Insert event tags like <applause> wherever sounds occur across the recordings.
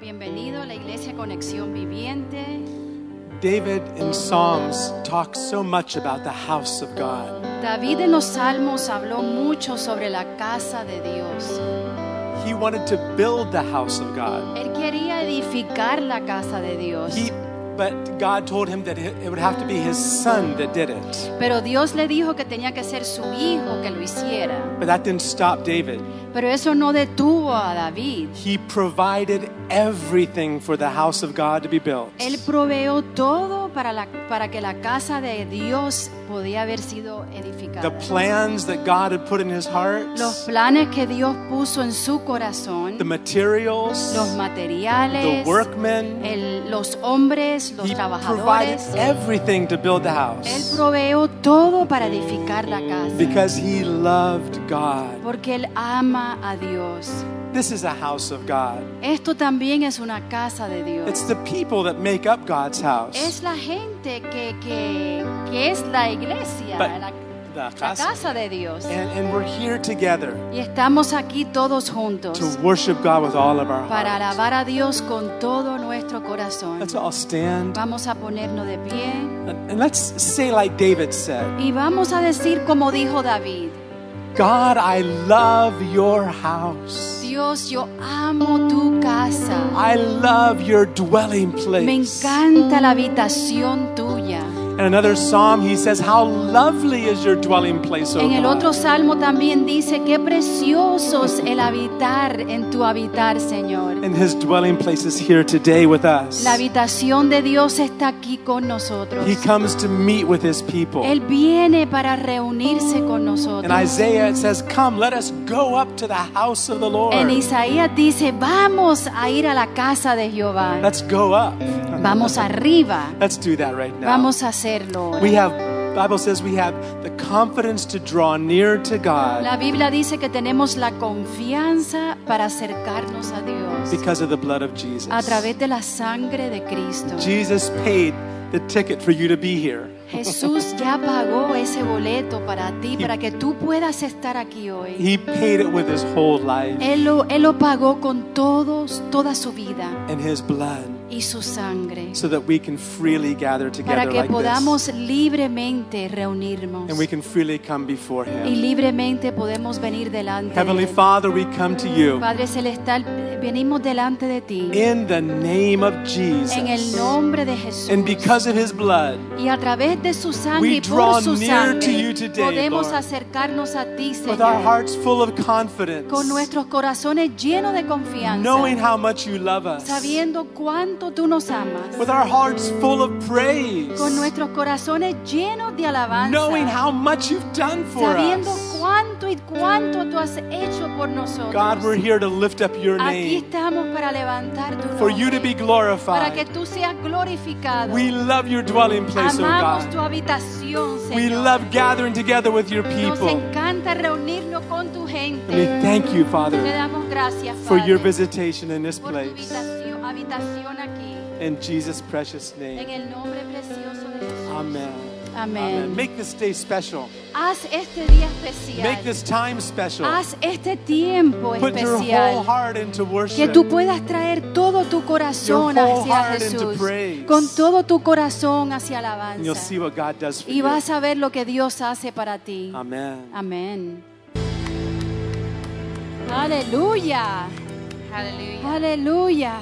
Bienvenido a la Iglesia Conexión Viviente. David in Psalms talks so much about the house of God. David en los Salmos habló mucho sobre la casa de Dios. He wanted to build the house of God. Él quería edificar la casa de Dios. He, but God told him that it would have to be his son that did it. Pero Dios le dijo que tenía que ser su hijo que lo hiciera. But that didn't stop David. Pero eso no detuvo a David. He provided everything for the house of God to be built. Él proveó todo para, la, para que la casa de Dios podía haber sido edificada. The plans that God had put in his heart, Los planes que Dios puso en su corazón, the materials, los the materiales, workmen, el- los hombres, los he provided trabajadores. everything to build the Él house proveó todo para edificar la casa. because he loved God. Porque Él ama a Dios. This is a house of God. Esto también es una casa de Dios. It's the people that make up God's house. Es la gente que, que, que es la iglesia, But la, la casa- casa de Dios. And, and we're here together Y estamos aquí todos juntos to worship God with all of our para alabar a Dios con todo nuestro corazón. Let's all stand Vamos a ponernos de pie and, let's say, like David said, y vamos a decir como dijo David, God, I love your house. Dios, yo amo tu casa. I love your dwelling Me place. encanta la habitación tuya. In another psalm, he says, How lovely is your dwelling place, O En el God. otro salmo también dice, qué preciosos el habitar en tu habitar, Señor. And his dwelling place is here today with us. La habitación de Dios está aquí con nosotros. He comes to meet with his people. Él viene para reunirse con In nosotros. Isaiah, it says, Come, let us go up to the house of the Lord. En Isaías dice, vamos a ir a la casa de Jehová. Let's go up. Vamos arriba. Let's do that right now. Vamos a hacerlo. We have, Bible says we have the confidence to draw near to God La Biblia dice que tenemos la confianza para acercarnos a Dios because of the blood of Jesus. a través de la sangre de Cristo. Jesus paid the ticket for you to be here. Jesús ya pagó ese boleto para ti, para que tú puedas estar aquí hoy. He paid it with his whole life Él lo, él lo pagó con todos, toda su vida and his blood y su sangre, so that we can freely gather para together que like podamos libremente reunirnos this. And we can freely come before y him. libremente podemos venir delante de Heavenly Él. Father, we come to you Padre Celestial, venimos delante de ti in the name of en el Jesus. nombre de Jesús. And because of his blood, Y a través de su sangre We y por su near to sangre you today, podemos Lord. acercarnos a ti, with our Señor, hearts full of confidence, con nuestros corazones llenos de confianza, knowing how much you love us, sabiendo cuánto tú nos amas, with our hearts full of praise, con nuestros corazones llenos de alabanza. knowing how much you've done for sabiendo us. cuánto y cuánto tú has hecho por nosotros. God, we're here to lift up your name. Aquí estamos para levantar tu nombre. for you to be para que tú seas glorificado. We love your dwelling place, oh Amamos God. tu habitación, We love gathering together with your people. Nos encanta reunirnos con tu And we thank you, Te Father, damos gracias, for your visitation in this por tu place. Habitación, habitación aquí. In Jesus' precious En name. el nombre precioso de Jesús. Amen. Amén. Amen. Make this day special. Haz este día especial. Make this time special. Haz este tiempo Put your whole especial. heart into Que worship. tú puedas traer todo tu corazón Your whole hacia heart into Jesús. praise. Con todo tu corazón hacia And you'll see alabanza. what God does for Y you. vas a ver lo que Dios hace para ti. Amen. Amén. Aleluya. Hallelujah. Aleluya.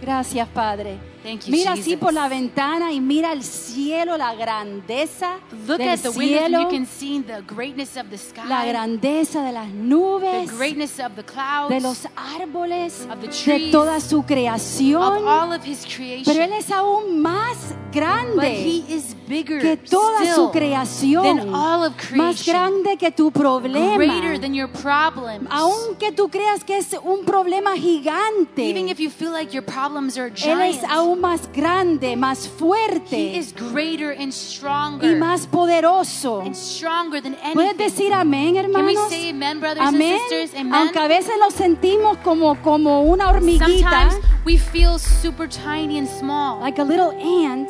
Gracias, Padre. Thank you, Mira así Jesus. por la ventana y mira el cielo, la grandeza Look del at the cielo, you can see the greatness of the sky, la grandeza de las the nubes, greatness of the clouds, de los árboles, of the de toda su of creación. all of His creation. Pero Él es aún más but grande He is bigger que toda still su creación, than all of más grande que tu problema. greater than your problems. Aunque tú creas que es un problema gigante, Even if you feel like your problems are Él es giant, aún más grande, más He fuerte is greater and y stronger más poderoso. and stronger than ¿Puedes anything. decir amén, hermanos? say amen, brothers Amén. and sisters? Amen. Aunque a veces nos sentimos como, como una hormiguita, we feel super tiny and small, like a little ant,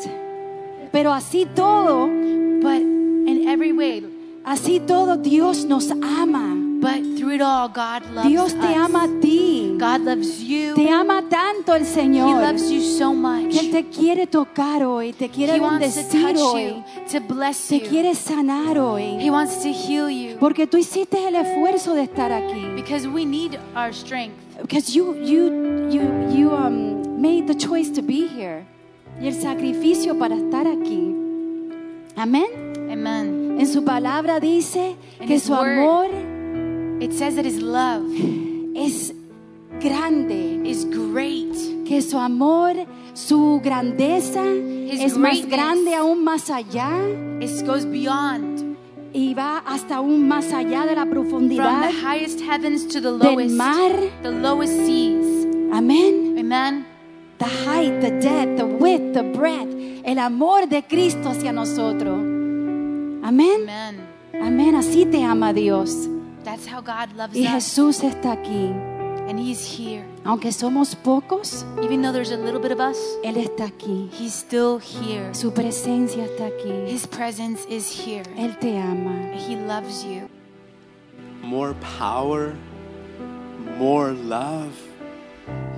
pero así todo, but in every way, así todo Dios nos ama. But through it all, God loves Dios te us. ama a ti. God loves you. Te ama tanto el He Señor. loves you so much. Él te quiere tocar hoy, te quiere He wants to bendecir hoy, you, to bless te you. quiere sanar hoy. He wants to heal you. Porque tú hiciste el esfuerzo de estar aquí. Because we need our strength. Because you, you, you, you um, made the choice to be here. Y el sacrificio para estar aquí. Amén. Amen. En su palabra dice In que su amor It says that His love es grande, is great. que su amor, su grandeza His es más grande aún más allá It goes beyond y va hasta aún más allá de la from profundidad the highest heavens to the del lowest, mar. the lowest seas. Amén. Amen. The height, the depth, the width, the breadth, el amor de Cristo hacia nosotros. Amén. Amen. Amén. Así te ama Dios. That's how God loves Y us. Jesús está aquí. And He's here. Aunque somos pocos, Even though there's a little bit of us, Él está aquí. He's still here. Su presencia está aquí. His presence is here. Él te ama. He loves you. More power, more love.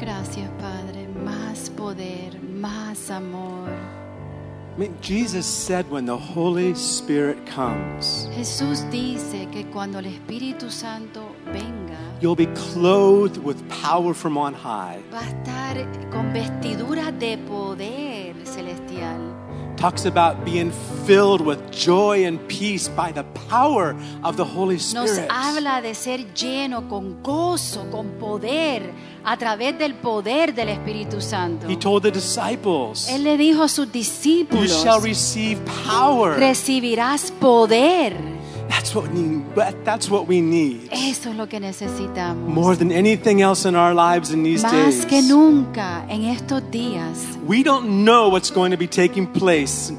Gracias, Padre. Más poder, más amor. I mean, Jesus said when the Holy Spirit comes, Jesús dice que cuando el Espíritu Santo venga, you'll be clothed with power from on high. va a estar con vestiduras de poder celestial. Talks about being filled with joy and peace by the power of the Holy Nos Spirit. habla de ser lleno con gozo, con poder, a través del poder del Espíritu Santo. He told the disciples, Él le dijo a sus You discípulos, shall receive power. recibirás poder. That's what we need. That- That's what we need. Eso es lo que necesitamos. More than anything else in our lives in these Más days. que nunca en estos días. We don't know what's going to be taking place.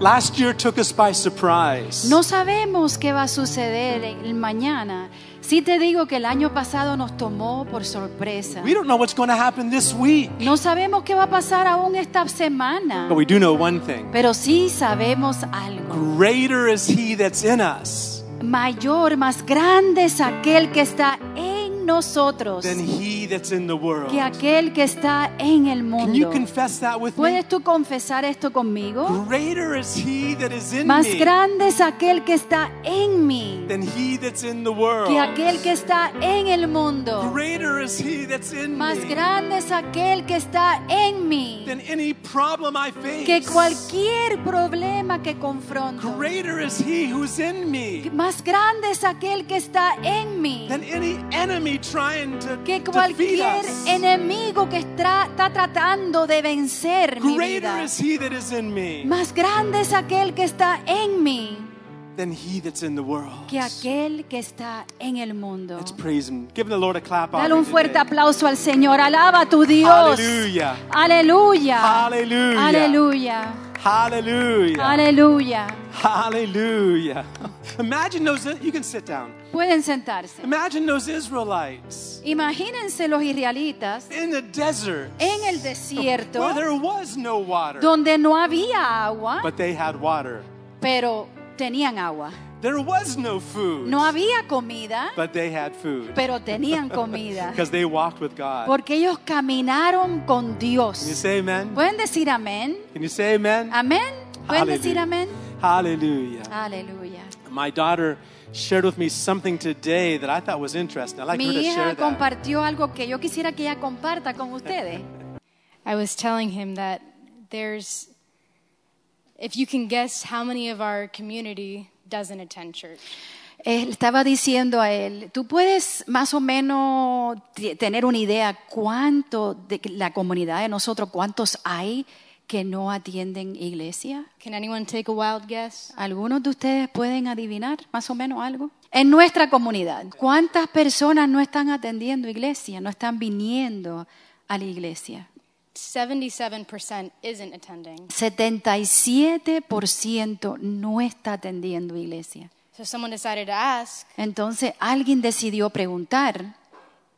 Last year took us by surprise. No sabemos qué va a suceder el mañana. Sí te digo que el año pasado nos tomó por sorpresa. We don't know what's going to happen this week. No sabemos qué va a pasar aún esta semana. But we do know one thing. Pero sí sabemos algo. Greater is he that's in us Mayor, más grande es aquel que está en nosotros than he that's in the world. que aquel que está en el Can you mundo. confess that with me? ¿Puedes tú confesar esto conmigo? Greater is he that is in Más me grande es aquel que está en mí than he that's in the world. que aquel que está en el mundo. Greater is he that's in Más me grande es aquel que está en mí than any problem I face. que cualquier problema que confronto. Greater is he who's in me Más grande es aquel que está en mí than any enemy que cualquier enemigo que está, está tratando de vencer mi vida. is he that is in me Más grande es aquel que está en mí than he that's in the world. que aquel que está en el mundo. Let's praise him. Give the Lord a clap. Dale un fuerte aplauso al Señor. Alaba a tu Dios. Hallelujah. Aleluya. Hallelujah. Aleluya. Hallelujah. Aleluya. Hallelujah. <laughs> Imagine those, you can sit down. Pueden sentarse. Imagine those Israelites Imagínense los israelitas in the desert en el desierto where there was no water, donde no había agua, but they had water. pero tenían agua. There was no food, No había comida, but they had food pero tenían <laughs> comida. because they walked with God. Porque ellos caminaron con Can you Dios. say amen? ¿Pueden decir amén? Can you say amen? ¿Amén? ¿Pueden decir Hallelujah. amén? Hallelujah. Aleluya. My daughter shared with me something today that I thought was interesting. I'd like her Mi to share hija that. compartió algo que yo quisiera que ella comparta con ustedes. <laughs> I was telling him that there's, if you can guess how many of our community doesn't attend church. Él estaba diciendo a él, tú puedes más o menos tener una idea cuánto de la comunidad de nosotros, cuántos hay que no atienden iglesia. Can anyone take a wild guess? ¿Algunos de ustedes pueden adivinar más o menos algo? En nuestra comunidad, ¿cuántas personas no están atendiendo iglesia, no están viniendo a la iglesia? 77% isn't attending. 77% no está atendiendo iglesia. So someone decided to ask Entonces alguien decidió preguntar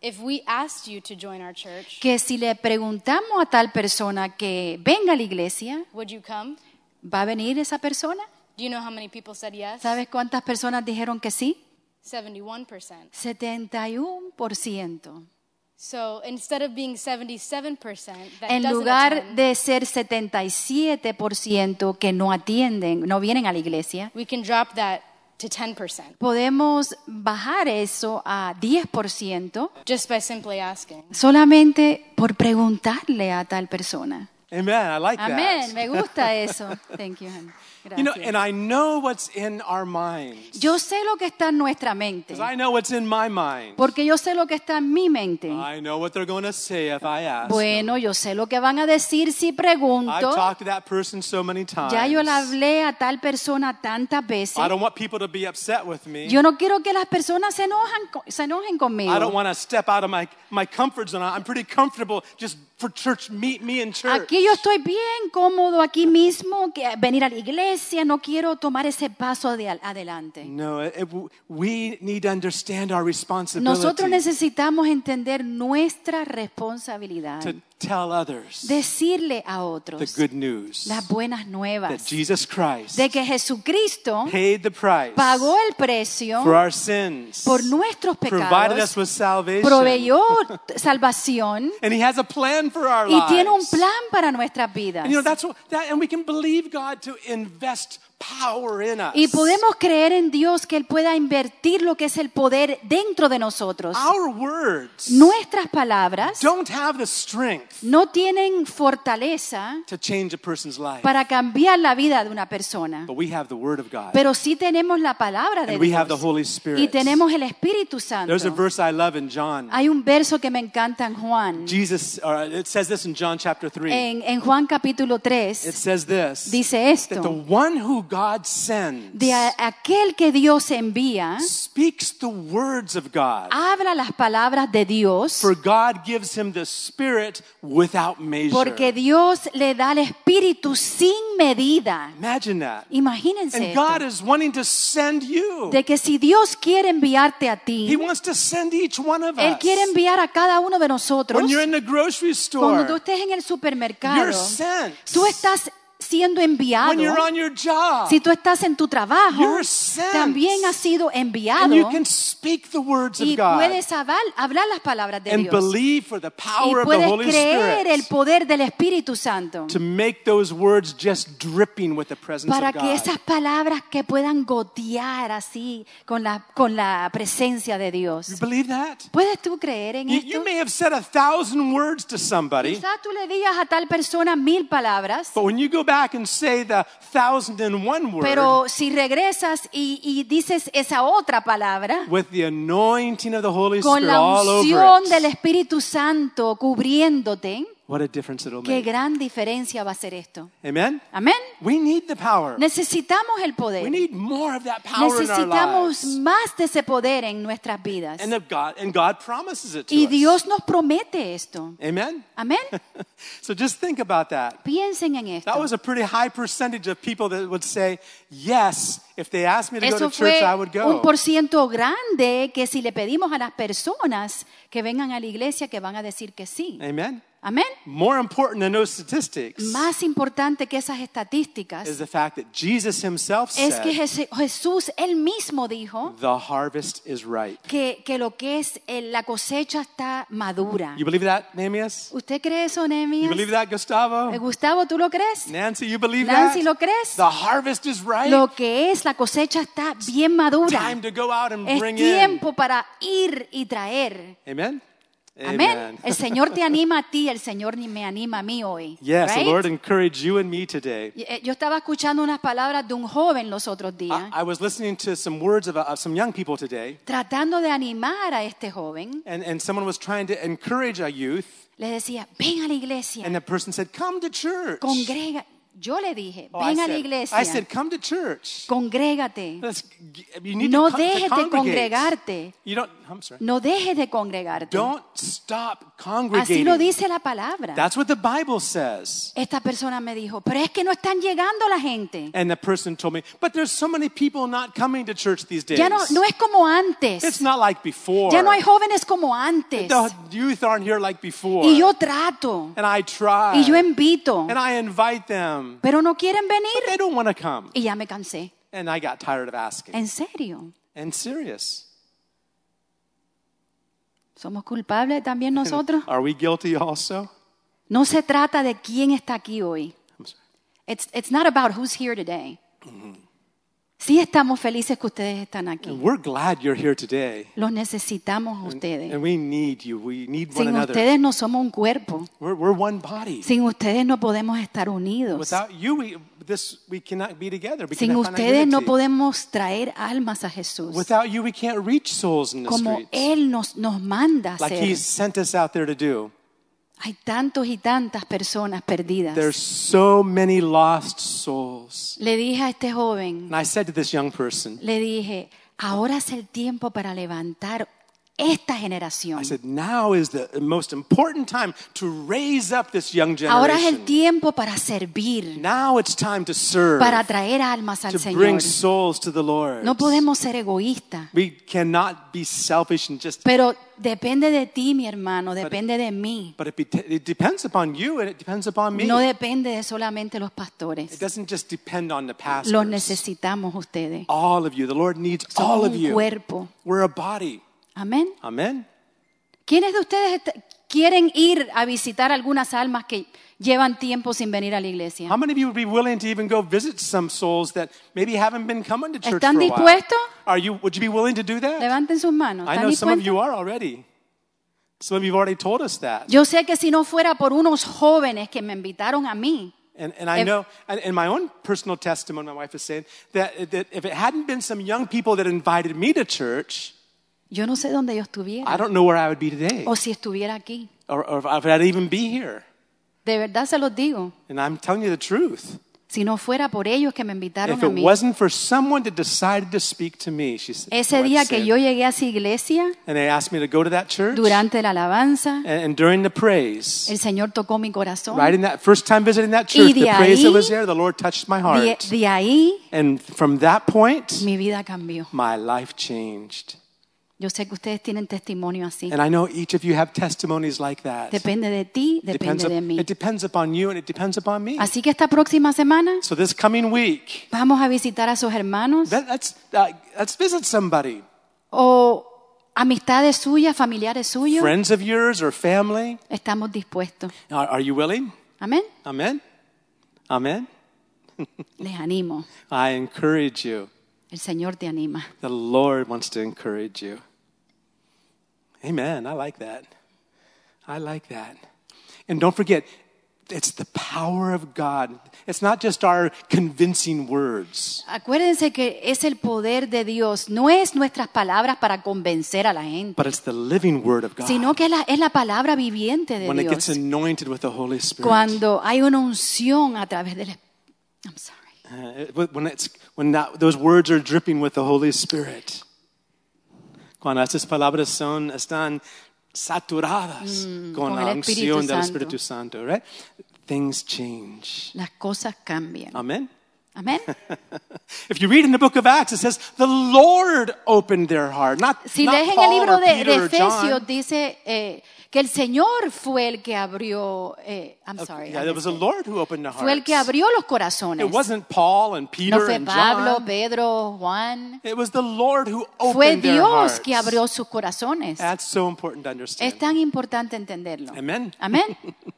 if we asked you to join our church, que si le preguntamos a tal persona que venga a la iglesia, would you come? ¿va a venir esa persona? Do you know how many people said yes? ¿Sabes cuántas personas dijeron que sí? 71%. 71%. So instead of being 77% that En doesn't lugar attend, de ser 77% que no atienden, no vienen a la iglesia, we can drop that to 10% podemos bajar eso a 10% just by simply asking. solamente por preguntarle a tal persona. Amen. I like Amén, that. me gusta eso. Thank you, honey. You know, Gracias. and I know what's in our minds. Yo sé lo que está en nuestra mente, I know what's in my mind. porque yo sé lo que está en mi mente. I know what they're going to say if I ask. Bueno, yo sé lo que van a decir si I've pregunto. talked to that person so many times. Ya yo le hablé a tal persona tantas veces. I don't want people to be upset with me. Yo no quiero que las personas se, enojan, se enojen conmigo. I don't want to step out of my, my comfort zone. I'm pretty comfortable just for church, meet me in church. Aquí yo estoy bien cómodo aquí mismo, que venir a la iglesia, no quiero tomar ese paso de adelante. No, it, it- we need to understand our responsibility Nosotros necesitamos entender nuestra responsabilidad, to tell others decirle a the otros good news las buenas that nuevas Jesus Christ de que Jesucristo paid the price pagó el precio for our sins, por nuestros provided us pecados, with salvation, proveyó salvación <laughs> and He has a plan for our y lives. tiene un plan para nuestras vidas. And you know that's what that, and we can believe God to invest power in us. Y podemos creer en Dios que Él pueda invertir lo que es el poder dentro de nosotros. Our words Nuestras palabras don't have the strength no tienen fortaleza to change a person's life, para cambiar la vida de una persona, but we have the Word of God, pero sí tenemos la palabra de and we have the Dios Holy Spirit. y tenemos el Espíritu Santo. There's a verse I love in John. Hay un verso que me encanta en Juan, Jesus, or it says this in John chapter 3. en, en Juan capítulo It 3, says this dice that the esto, one who God sends de aquel que Dios envía, speaks the words of God. habla las palabras de Dios, For God gives him the Spirit without measure. porque Dios le da el Espíritu sin medida. Imagine that. Imagínense And esto, God is wanting to send you. de que si Dios quiere enviarte a He ti, wants to send each one of Él us. quiere enviar a cada uno de nosotros. When you're in the grocery Cuando tú store, estés en el supermercado, you're sent. tú estás siendo enviado. When you're on your job, Si tú estás en tu trabajo, You're sent. también has sido enviado and you can speak the words of y God puedes hablar, hablar las palabras de and Dios. believe for the Y power of the puedes Holy creer el poder del Espíritu Santo to make those words just dripping with the presence para of que esas palabras que puedan gotear así con la, con la presencia de You Dios. believe that? ¿Puedes tú creer en You, esto? you may have said a thousand words to somebody, Quizás tú le digas a tal persona mil palabras, but when you go back and say the thousand and one word pero si regresas y, y dices esa otra palabra, with the anointing of the Holy con Spirit la all over unción it, del Espíritu Santo cubriéndote, what a difference it'll qué make. gran diferencia va a ser esto. Amen? Amén. We need the power. Necesitamos el We poder. need more of that power in our Necesitamos lives. más de ese poder en nuestras vidas. And, of God, and God promises it to Y. Dios nos promete esto. Amen? Amén. <laughs> so just think about that. Piensen en esto. That was a pretty high percentage of people that would say, yes, if they asked me to go Eso to church, I would un go. por ciento grande que si le pedimos a las personas que vengan a la iglesia que van a decir que sí. Amen? Amén. More important than those statistics Más importante que esas estadísticas is the fact that Jesus himself es que said, Jesús él mismo dijo the harvest is ripe. que, que lo que es el- la cosecha está madura. You believe that, Nehemias? ¿Usted cree eso, You Nehemías? believe that, Gustavo? Eh, Gustavo, ¿tú lo crees? Nancy, you believe Nancy, that? ¿lo crees? The harvest is ripe. Lo que es la cosecha está bien madura. Time to go out and Es bring in. tiempo para ir y traer. Amen? Amén. El Señor te anima a ti, el Señor me anima a mí hoy. Yes, the right? Lord encouraged you and me today. Eh, Yo estaba escuchando unas palabras de un joven los otros días, I, I was listening to some words of, uh, of some young people today, tratando de animar a este joven. and, and someone was trying to encourage a youth, Le decía, ven a la iglesia, and the person said, Come to church. congrega. Yo le dije, Oh, I ven a la said- iglesia, I said, Come to church. congrégate. Let's- you need No to, co- to dejes de congregate. congregarte. You don't, I'm sorry. No dejes de congregarte. Don't stop Así congregating. lo dice la palabra. That's what the Bible says. Esta persona me dijo, pero es que no están llegando la gente. And the person told me, but there's so many people not coming to church these days. Ya no, no es como antes. It's not like before. Ya no hay jóvenes como antes. The youth aren't here like before. Y yo trato. and I try. Y yo invito. and I invite them come. Pero no quieren venir. But they don't want to come. Y ya me cansé. And I got tired of asking. En serio. And serious. ¿Somos culpables también nosotros? <laughs> Are we guilty also? No se trata de quién está aquí hoy. It's, it's not about who's here today. Mm -hmm. Sí estamos felices que ustedes están aquí. And we're glad you're here today. Los necesitamos a ustedes. And we need you. We need one Sin another. ustedes no somos un cuerpo. We're, we're one body. Sin ustedes no podemos estar unidos. Without you, we, this, we cannot be together. We Sin ustedes no podemos traer almas a Jesús. Without you, we can't reach souls in the Como streets. Él nos, nos manda a like hacer. He sent us out there to do. Hay tantos y tantas personas perdidas. There's so many lost souls. Le dije a este joven, And I said to this young person, le dije, ahora es el tiempo para levantar esta generación. I said, now is the most important time to raise up this young Ahora es el generation. tiempo para servir, Now it's time to serve, para traer almas al to Señor. bring souls to the Lord. No podemos ser egoístas, We cannot be selfish and just, pero depende de ti, mi hermano, depende de mí. but it, be, it depends upon you and it depends upon me. No depende de solamente los It pastores. doesn't just depend on the Los pastors. necesitamos ustedes. All of you. The Lord needs all of you. cuerpo. We're a body. Amén. Amen. ¿Quiénes de ustedes quieren ir a visitar algunas almas que llevan tiempo sin venir a la iglesia? How many of you would be willing to even go visit some souls that maybe haven't been coming to church ¿Están for a while? dispuestos? Are you, would you be willing to do that? Levanten sus manos. I ¿Están know some of dispuestos? you are already. Some of you have already told us that. Yo sé que si no fuera por unos jóvenes que me invitaron a mí, And, and I If- know, and my own personal testimony, my wife is saying that, that if it hadn't been some young people that invited me to church, yo no sé dónde yo I estuviera don't know where I would be today. o si estuviera aquí. Or, or if I'd even be here. De verdad se los digo. And I'm telling you the truth. Si no fuera por ellos que me invitaron If a it mí, wasn't for someone that decided to speak to me, she said, ese día que said, yo llegué a esa iglesia, and they asked me to go to that church, durante la alabanza, and, during the praise, el Señor tocó mi corazón. right in that first time visiting that church, de the praise that ahí- was there, the Lord touched my De, heart. de ahí And from that point, mi vida cambió. my life changed. Yo sé que ustedes tienen testimonio así. And I know each of you have testimonies like that. Depende de ti, depende de mí. it depends upon you and it depends upon me. Así que esta próxima semana So this coming week, vamos a visitar a sus hermanos let, let's, uh, let's visit somebody, o amistades suyas, familiares suyos. friends of yours or family. Estamos dispuestos. Are, are you willing? Amén. Amen. Amen. <laughs> Les animo. I encourage you. El Señor te anima. The Lord wants to encourage you. Amen. I like that. I like that. And don't forget, it's the power of God. It's not just our convincing words. Acuérdense que es el poder de Dios. No es nuestras palabras para convencer a la gente, But it's the living word of God. sino que es la, es la palabra viviente de when it gets Dios. anointed with the Holy Spirit. Cuando hay una unción a través del... I'm sorry. Uh, when it's, when that, those words are dripping with the Holy Spirit. Cuando esas palabras son, están saturadas con, Mm, con la el Espíritu unción del. Espíritu Santo, right? Things change. Las cosas cambian. Amen. Amén. <laughs> If you read in the book of Acts, it says the Lord opened their heart, not, Si not lees en el libro de, de. Efesios, dice eh, que el Señor fue el que abrió... eh, I'm sorry. Yeah, it was the. Lord who opened the Fue el que hearts. abrió los corazones. It wasn't Paul and Peter No fue and Pablo, John. Pedro, Juan. It was the Lord who opened Fue their Dios hearts. que abrió sus corazones. That's so important to understand. Es tan importante entenderlo. Amen. Amén. <laughs>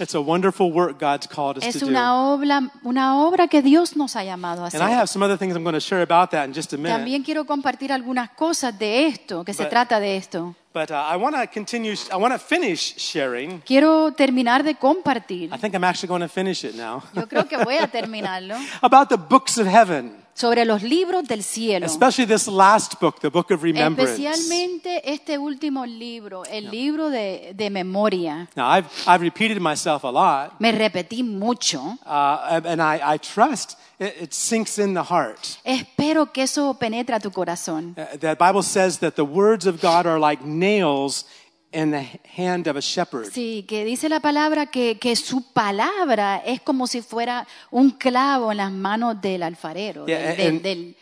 It's a wonderful work God's called us Es to do. una obra, una obra que Dios nos ha llamado a And I hacer. have some other things I'm going to share about that in just a minute. También quiero compartir algunas cosas de esto, que se But- trata de esto. But uh, I want to continue, I want to finish sharing. Quiero terminar de compartir. I think I'm actually going to finish it now. Yo creo que voy a <laughs> terminarlo. about the books of heaven, Sobre los libros del cielo. especially this last book, the book of remembrance. Especialmente este último libro, el libro de, de memoria. Now, I've, I've repeated myself a lot, Me repetí mucho. uh, and I, I trust it, it sinks in the heart. Espero que eso penetre a tu corazón. Uh, the Bible says that the words of God are like nails in the hand of a shepherd. Sí, que dice la palabra que, que su palabra es como si fuera un clavo en las manos del alfarero, Yeah, del, del- and- del- del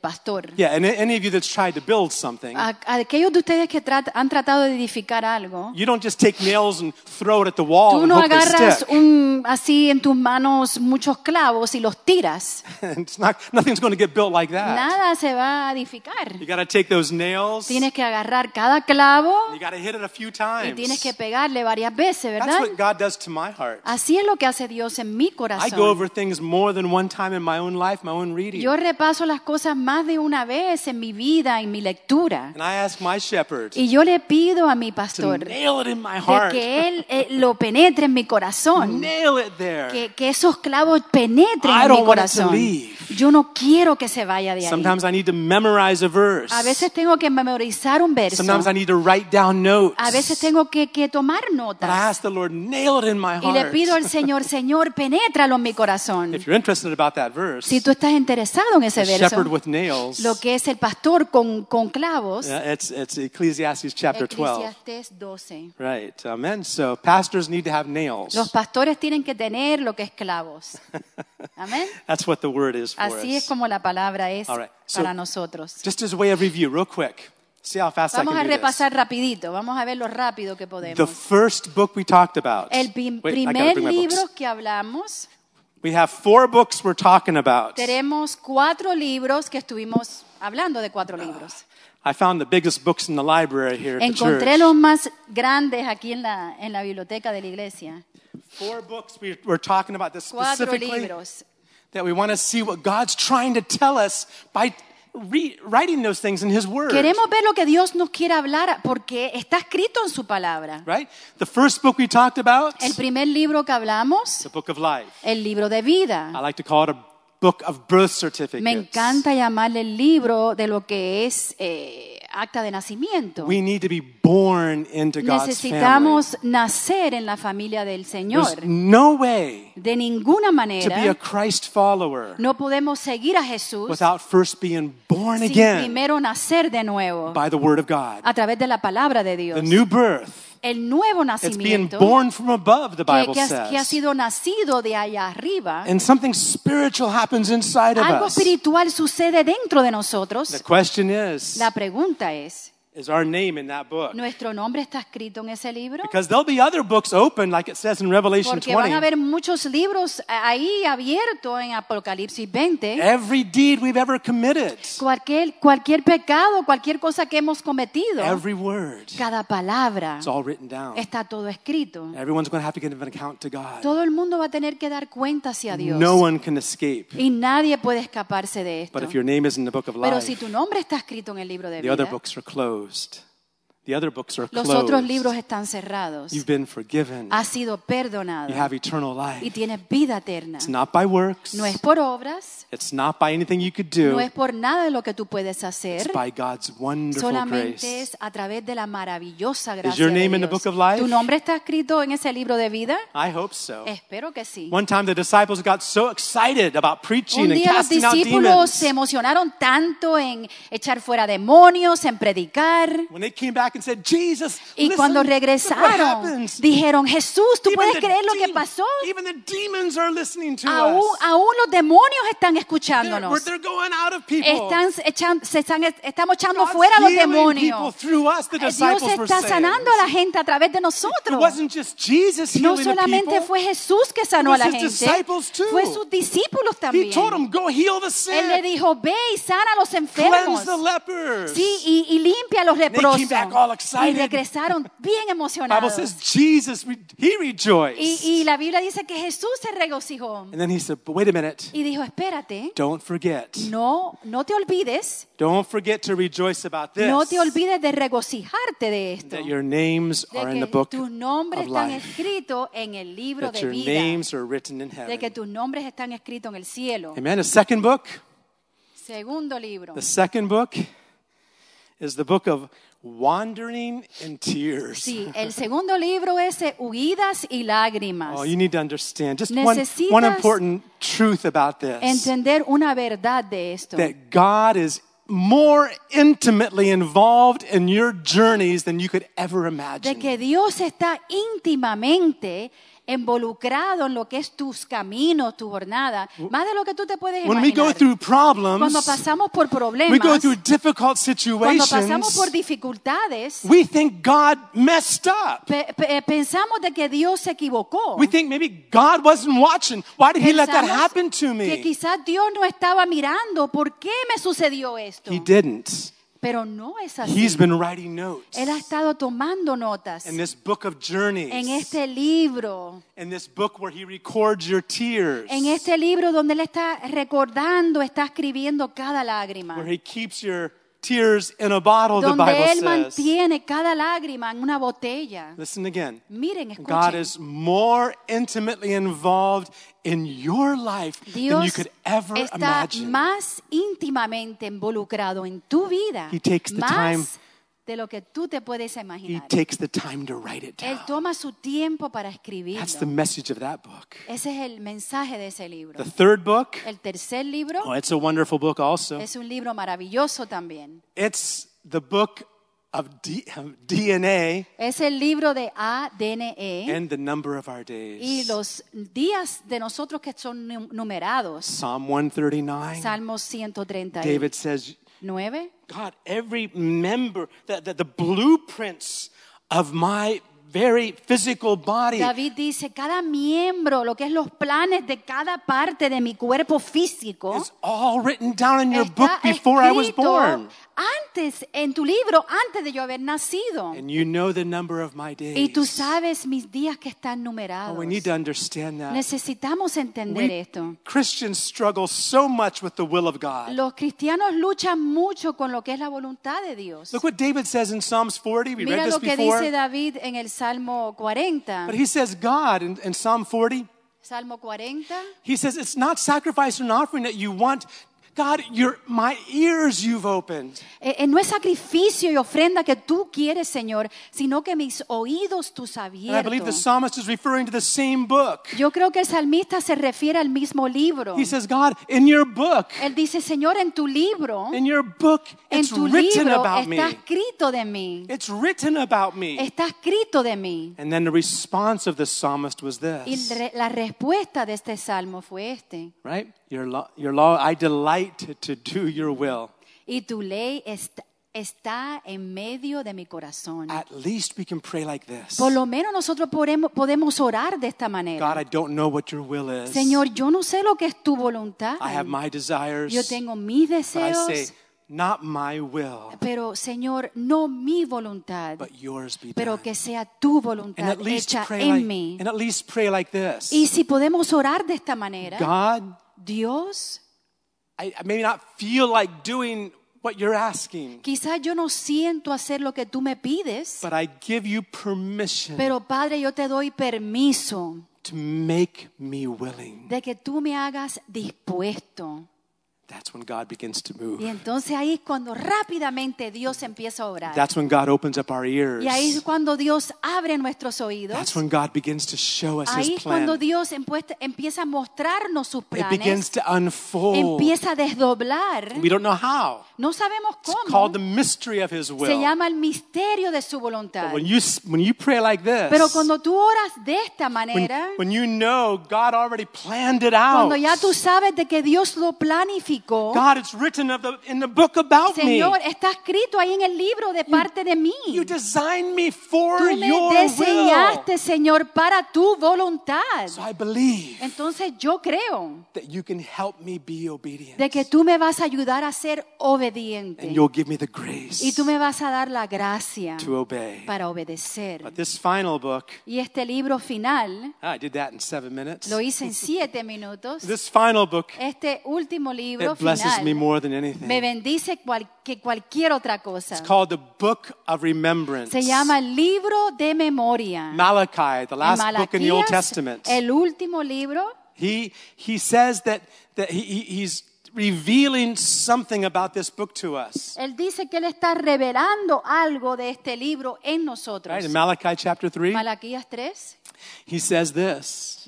pastor. Yeah, and any of you that's tried to build something, a aquellos de ustedes que trat- han tratado de edificar algo, you don't just take nails and throw it at the wall tú and no hope they agarras stick. un, así en tus manos muchos clavos y los tiras. <laughs> it's not, nothing's going to get built like that. Nada se va a edificar. You got to take those nails. Tienes que agarrar cada clavo You got to hit it a few y times. tienes que pegarle varias veces, That's ¿verdad? what God does to my heart. Así es lo que hace Dios en mi I go corazón. over things more than one time in my own life, my own reading. Yo repaso las cosas más de una vez en mi vida, en mi lectura. and I ask my shepherd Y yo le pido a mi to pastor de que él eh, lo penetre en mi corazón. Que, que esos clavos penetren I en mi corazón. Yo no quiero que se vaya de ahí. Sometimes I need to memorize a veces tengo que memorizar un verso. Sometimes I need to write down notes. A veces tengo que, que tomar notas. Y le pido al Señor, <laughs> Señor, penétralo en mi corazón. If you're interested about that verse, Si tú estás interesado en ese verso, lo que es el pastor con, con clavos, yeah, it's, it's Ecclesiastes chapter 12. Eclesiastés 12. Right. Amen. So pastors need to have nails. Los pastores tienen que tener lo que es clavos. <laughs> Amén. That's what the word is for Así es us. como la palabra es right. So- para nosotros. Just as a way of review, real quick. See how fast Vamos I a can do this. repasar rapidito, vamos a ver lo rápido que The podemos. first book we talked about. El Wait, primer libro que hablamos, We have four books we're talking about. tenemos cuatro libros que estuvimos hablando de cuatro libros. I found the biggest books in the library here at the Encontré church. los más grandes aquí en la, en la biblioteca de la iglesia. Four books we, we're talking about this Cuatro specifically libros. that we want to see what God's trying to tell us by writing those things in His Word. Queremos ver lo que Dios nos quiere hablar porque está escrito en su palabra. Right? The first book we talked about, El primer libro que hablamos, the book of life. el libro de vida. I like to call it a book of birth certificates. Me encanta llamarle el libro de lo que es eh, acta de nacimiento. We need to be born into God's family. Necesitamos nacer en la familia del There's Señor. no way De ninguna to be a manera Christ follower no podemos seguir a Jesús without first being born sin again primero nacer de nuevo by the Word of God. a través de la palabra de The Dios. new birth. El nuevo It's being nacimiento born from above, the que, Bible que ha, que ha says. sido nacido de allá arriba. And something spiritual happens inside of Algo us. espiritual sucede dentro de The nosotros. question is, La pregunta es, is our name in that book? ¿nuestro nombre está escrito en ese libro? Because there'll be other books open, like it says in Revelation Porque van a 20. haber muchos libros ahí abiertos en Apocalipsis 20. Every deed we've ever committed, Cualquier, cualquier pecado, cualquier cosa que hemos cometido, every word, cada palabra it's all written down. está todo escrito. Everyone's going to have to give an account to God. Todo el mundo va a tener que dar cuenta hacia Dios. No one can escape. Y nadie puede escaparse de esto. But if your name is in the book of Pero life, si tu nombre está escrito en el libro de the other vida, books are closed. closed. The other books are los closed. otros libros están cerrados. You've been forgiven. Has sido perdonado You have eternal y life. tienes vida eterna. It's not by works. No es por obras, It's not by anything you could do. no es por nada de lo que tú puedes It's hacer, by God's wonderful solamente grace. es a través de la maravillosa gracia your de name in the book of life? ¿Tu nombre está escrito en ese libro de vida? I hope so. Espero que sí. One time the disciples got so excited about preaching Un and día los casting out discípulos se emocionaron tanto en echar fuera demonios, en predicar. When they came back and said, Jesus, Y listen, cuando regresaron, dijeron, Jesús, ¿tú Even puedes the creer lo que pasó? Even the demons are listening to Aún, us. aún los demonios están They're, escuchándonos. we're- they're going out of people. Están echan- se están, estamos echando God's fuera a los demonios. us, the Eh, Dios está sanando a la gente a través de It nosotros. wasn't just Jesus No solamente fue Jesús que sanó a It la gente, fue sus discípulos He también. told them, go heal the sick, Él le dijo, ve y sana a los cleanse enfermos. the lepers. Sí, y, y limpia a los leprosos. All Y excited. regresaron bien Bible emocionados. says Jesus, he rejoiced. Y, y la Biblia dice que Jesús se regocijó. And then he said, but wait a minute. Y dijo, espérate, Don't forget. no, no te olvides, Don't forget to rejoice about this. no te olvides de regocijarte de esto. that your names De are in the book tus nombres están escritos en el libro That de your vida. names are written in De heaven. que tus nombres están escritos en el cielo. Amen. A second book. Segundo libro. The second book is the book of wandering in tears. Sí, el segundo libro es Huidas y Lágrimas. Oh, you need to understand just one, one important truth about this. Entender una verdad de esto. that God is more intimately involved in your journeys than you could ever imagine. De que Dios está íntimamente involucrado en lo que es tus caminos, tu jornada, más de lo que tú te puedes When we go imaginar. through Cuando problems, pasamos por we go problemas, through difficult cuando pasamos por situations, dificultades, we think God messed up. pe- pe- pensamos de que Dios se equivocó. We think maybe God wasn't watching. Why did He let that happen to que me? quizás Dios no estaba mirando. ¿Por qué me sucedió esto? He didn't. Pero no es así. He's been writing notes Él ha estado tomando notas in this book of en journeys, este libro, in this book where He records your tears, en este libro donde Él está recordando, está escribiendo cada lágrima, where He keeps your tears in a bottle, the Bible Él says. mantiene cada lágrima en una botella. Listen again. Miren, God is more intimately involved in your life than you could ever está imagine. más íntimamente involucrado en tu vida, He takes the más time- de lo que tú te puedes He imaginar. takes the time to write it Él down. toma su tiempo para escribirlo. That's the message of that book. Ese es el mensaje de ese libro. The third book, El tercer libro oh, it's a wonderful book also. es un libro maravilloso también. It's the book of, D- of DNA Es el libro de ADNE and the number of our y days. los días de nosotros que son num- numerados. Psalm 139, Salmos 139. David says, God, every member, the, the, the blueprints of my very physical body David dice, cada miembro, lo que es los planes de cada parte de mi cuerpo físico, is all written down in your book before I was born. Antes, en tu libro, antes de yo haber nacido. And you know the number of my days. Y tú sabes mis días que están Oh, numerados. we need to understand that. Necesitamos entender We esto. Christians struggle so much with the will of God. Los cristianos luchan mucho con lo que es la voluntad de Dios. Look what David says in Psalms 40. We Mira read lo this que before. dice David en el Salmo 40. But he says, God, in, in Psalm 40, Salmo 40. he says, it's not sacrifice and offering that you want. God, your, my ears you've opened. Eh, eh, no es sacrificio y ofrenda que tú quieres, Señor, sino que mis oídos tú has And I believe the psalmist is referring to the same book. Yo creo que el salmista se refiere al mismo libro. He says, God, in your book, Él dice, Señor, en tu libro, in your book, en it's tu written libro about me. está escrito de mí. It's written about me. Está escrito de mí. And then the response of the psalmist was Y this, re- la respuesta de este salmo fue este. right? Your law, your law, I delight to, to do your will. Y tu ley est- está en medio de mi corazón. At least we can pray like this. Por lo menos nosotros podemos, podemos orar de esta God, manera. I don't know what your will is. Señor, yo no sé lo que es tu voluntad. I have my desires. Yo tengo mis but I say, deseos, not my will, pero Señor, no mi voluntad, but yours be pero done. que sea tu And voluntad at least hecha pray en like, mí. and at least pray like this. Y si podemos orar de esta manera, God, Dios, I, may not feel like doing what you're asking, quizás yo no siento hacer lo que tú me pides, but I give you permission pero Padre, yo te doy permiso to make me willing. de que tú me hagas dispuesto. That's when God begins to move. Y entonces ahí es cuando rápidamente Dios empieza a orar. That's when God opens up our ears. Y ahí es cuando Dios abre nuestros oídos. That's when God begins to show us Ahí His es cuando. Dios empieza a mostrarnos sus It begins planes, to unfold. empieza a desdoblar. We don't know how. No sabemos It's cómo. called the mystery of His Se will. llama el misterio de su voluntad. But when you when you pray like this, Pero cuando tú oras de esta when, manera, when you know God already planned it out, cuando ya tú sabes de que Dios lo planificó, God, it's written of the, in the book about Señor, me. está escrito ahí en el libro de parte de mí. You designed me for Tú me your will. diseñaste, Señor, para tu voluntad. So I believe Entonces yo creo that you can help me be obedient. de que tú me vas a ayudar a ser obediente and you'll give me the grace y tú me vas a dar la gracia to obey. para obedecer. But this final book, Y este libro final I did that in seven minutes. lo hice en siete minutos. This final book, Este último libro it blesses me more than me anything. bendice cual- que cualquier otra cosa. It's called the Book of Remembrance. Se llama el libro de memoria. Malachi, the last book in the Old Malaquías, Testament. el último libro, He, he says that, that he, he- he's revealing something about this book to us. él dice que él está revelando algo de este libro en nosotros. Right? In Malachi chapter 3, Malaquías 3 he says this.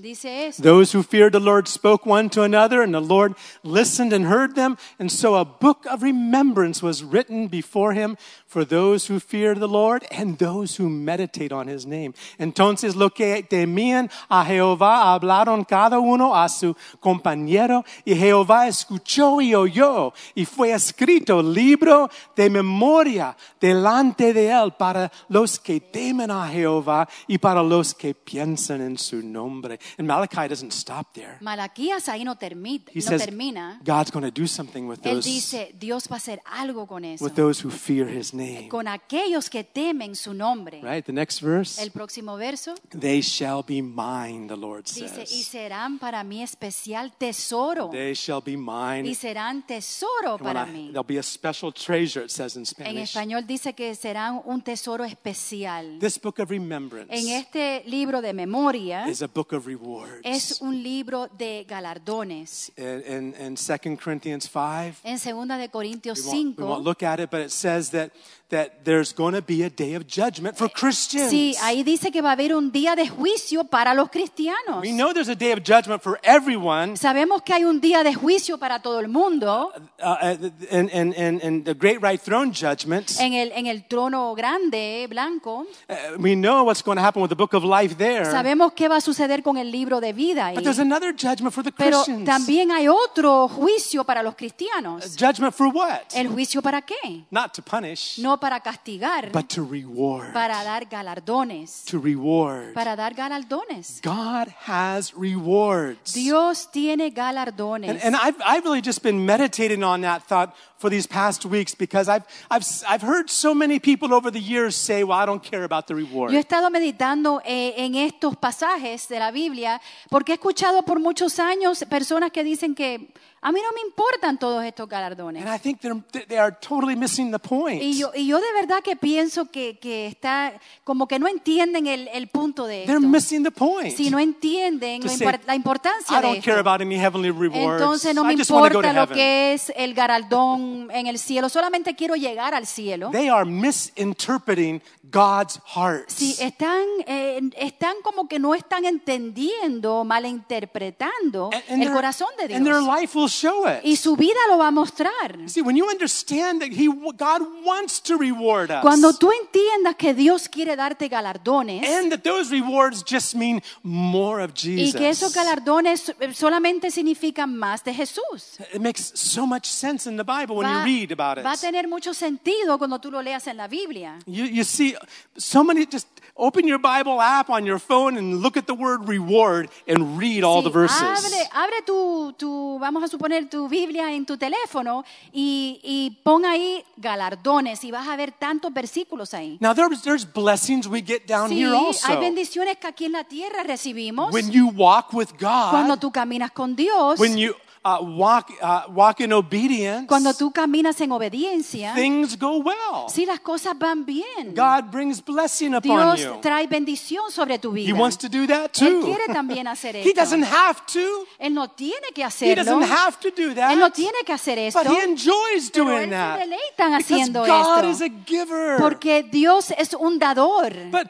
Those who feared the Lord spoke one to another, and the Lord listened and heard them. And so a book of remembrance was written before him for those who fear the Lord and those who meditate on his name. Entonces lo que temían a Jehová hablaron cada uno a su compañero y Jehová escuchó y oyó y fue escrito libro de memoria delante de él para los que temen a Jehová y para los que piensan en su nombre. And Malachi doesn't stop there. Malaquías ahí no, termi- He no says termina. God's going to do something with Él those, dice, Dios va a hacer algo con eso. with those who fear his name. Con aquellos que temen su nombre. Right? The next verse. El próximo verso They shall be mine, the Lord dice, y says. serán para mí especial tesoro. They shall be mine. Y serán tesoro para I- mí. there'll be a special treasure, it says in En Spanish. español dice que serán un tesoro especial. This book of remembrance En este libro de memoria is a book of rewards. es un libro de galardones. In, in, in 2 Corinthians 5, En 2 de Corintios we won't, we won't look at it, but it says that, that there's going to be a day of judgment for Christians. sí, ahí dice que va a haber un día de juicio para los cristianos. We know there's a day of judgment for everyone. Sabemos que hay un día de juicio para todo el mundo Uh, in, in, in, in the great white throne judgment, en el, en el trono grande, blanco. uh, we know what's going to happen with the book of life there. Sabemos qué va a suceder con el libro de vida. But there's another judgment for the Pero Christians. también hay otro juicio para los cristianos. Judgment for what? ¿El juicio para qué? Not to punish, No para castigar, but to reward. para dar galardones. To reward. Para dar galardones. God has rewards. Dios tiene And, galardones. and I've, I've really just been meditating on that thought for these past weeks because I've, I've, I've heard so many people over the years say, well, I don't care about the reward. Yo he estado meditando eh, en estos pasajes de la Biblia porque he escuchado por muchos años personas que dicen que a mí no me importan todos estos galardones. And I think they're, they are totally missing the point. Y yo, y yo de verdad que pienso que, que está como que no entienden el, el punto de They're esto. missing the point. Si no entienden To lo say, impor- la importancia I de don't care esto. about any heavenly rewards. Entonces no me I just want to go to importa lo heaven. que es el galardón en el cielo, solamente quiero llegar al cielo. They are misinterpreting God's heart. Sí, están, eh, están como que no están entendiendo, malinterpretando And- and el their- corazón de And their Dios. life will show it. Y su vida lo va a mostrar. See, when you understand that he, God wants to reward us, Cuando tú entiendas que Dios quiere darte galardones and that those rewards just mean more of y Jesus, que esos galardones solamente significan más de Jesús. it makes so much sense in the Bible when Va, you read about it. va a tener mucho sentido cuando tú lo leas en la Biblia. You, you see, so many just open your Bible app on your phone and look at the word reward and read all the verses. Abre, abre tu, tu, vamos a suponer, tu Biblia en tu teléfono y, y pon ahí galardones y vas a ver tantos versículos ahí. Now there's there's blessings we get down Sí, here also. hay bendiciones que aquí en la tierra recibimos When you walk with God, cuando tú caminas con Dios, when you uh, walk uh, walk in obedience, cuando tú caminas en obediencia. things go well. Si las cosas van bien, God brings blessing upon Dios you. trae bendición sobre tu He vida. wants to do that Él too. quiere también <laughs> hacer He esto. doesn't have to. Él no tiene que He hacerlo. doesn't have to do that. Él no tiene que hacer esto. But he enjoys Pero doing él se that. deleitan Because haciendo God esto. is a giver. Porque Dios es un dador. But,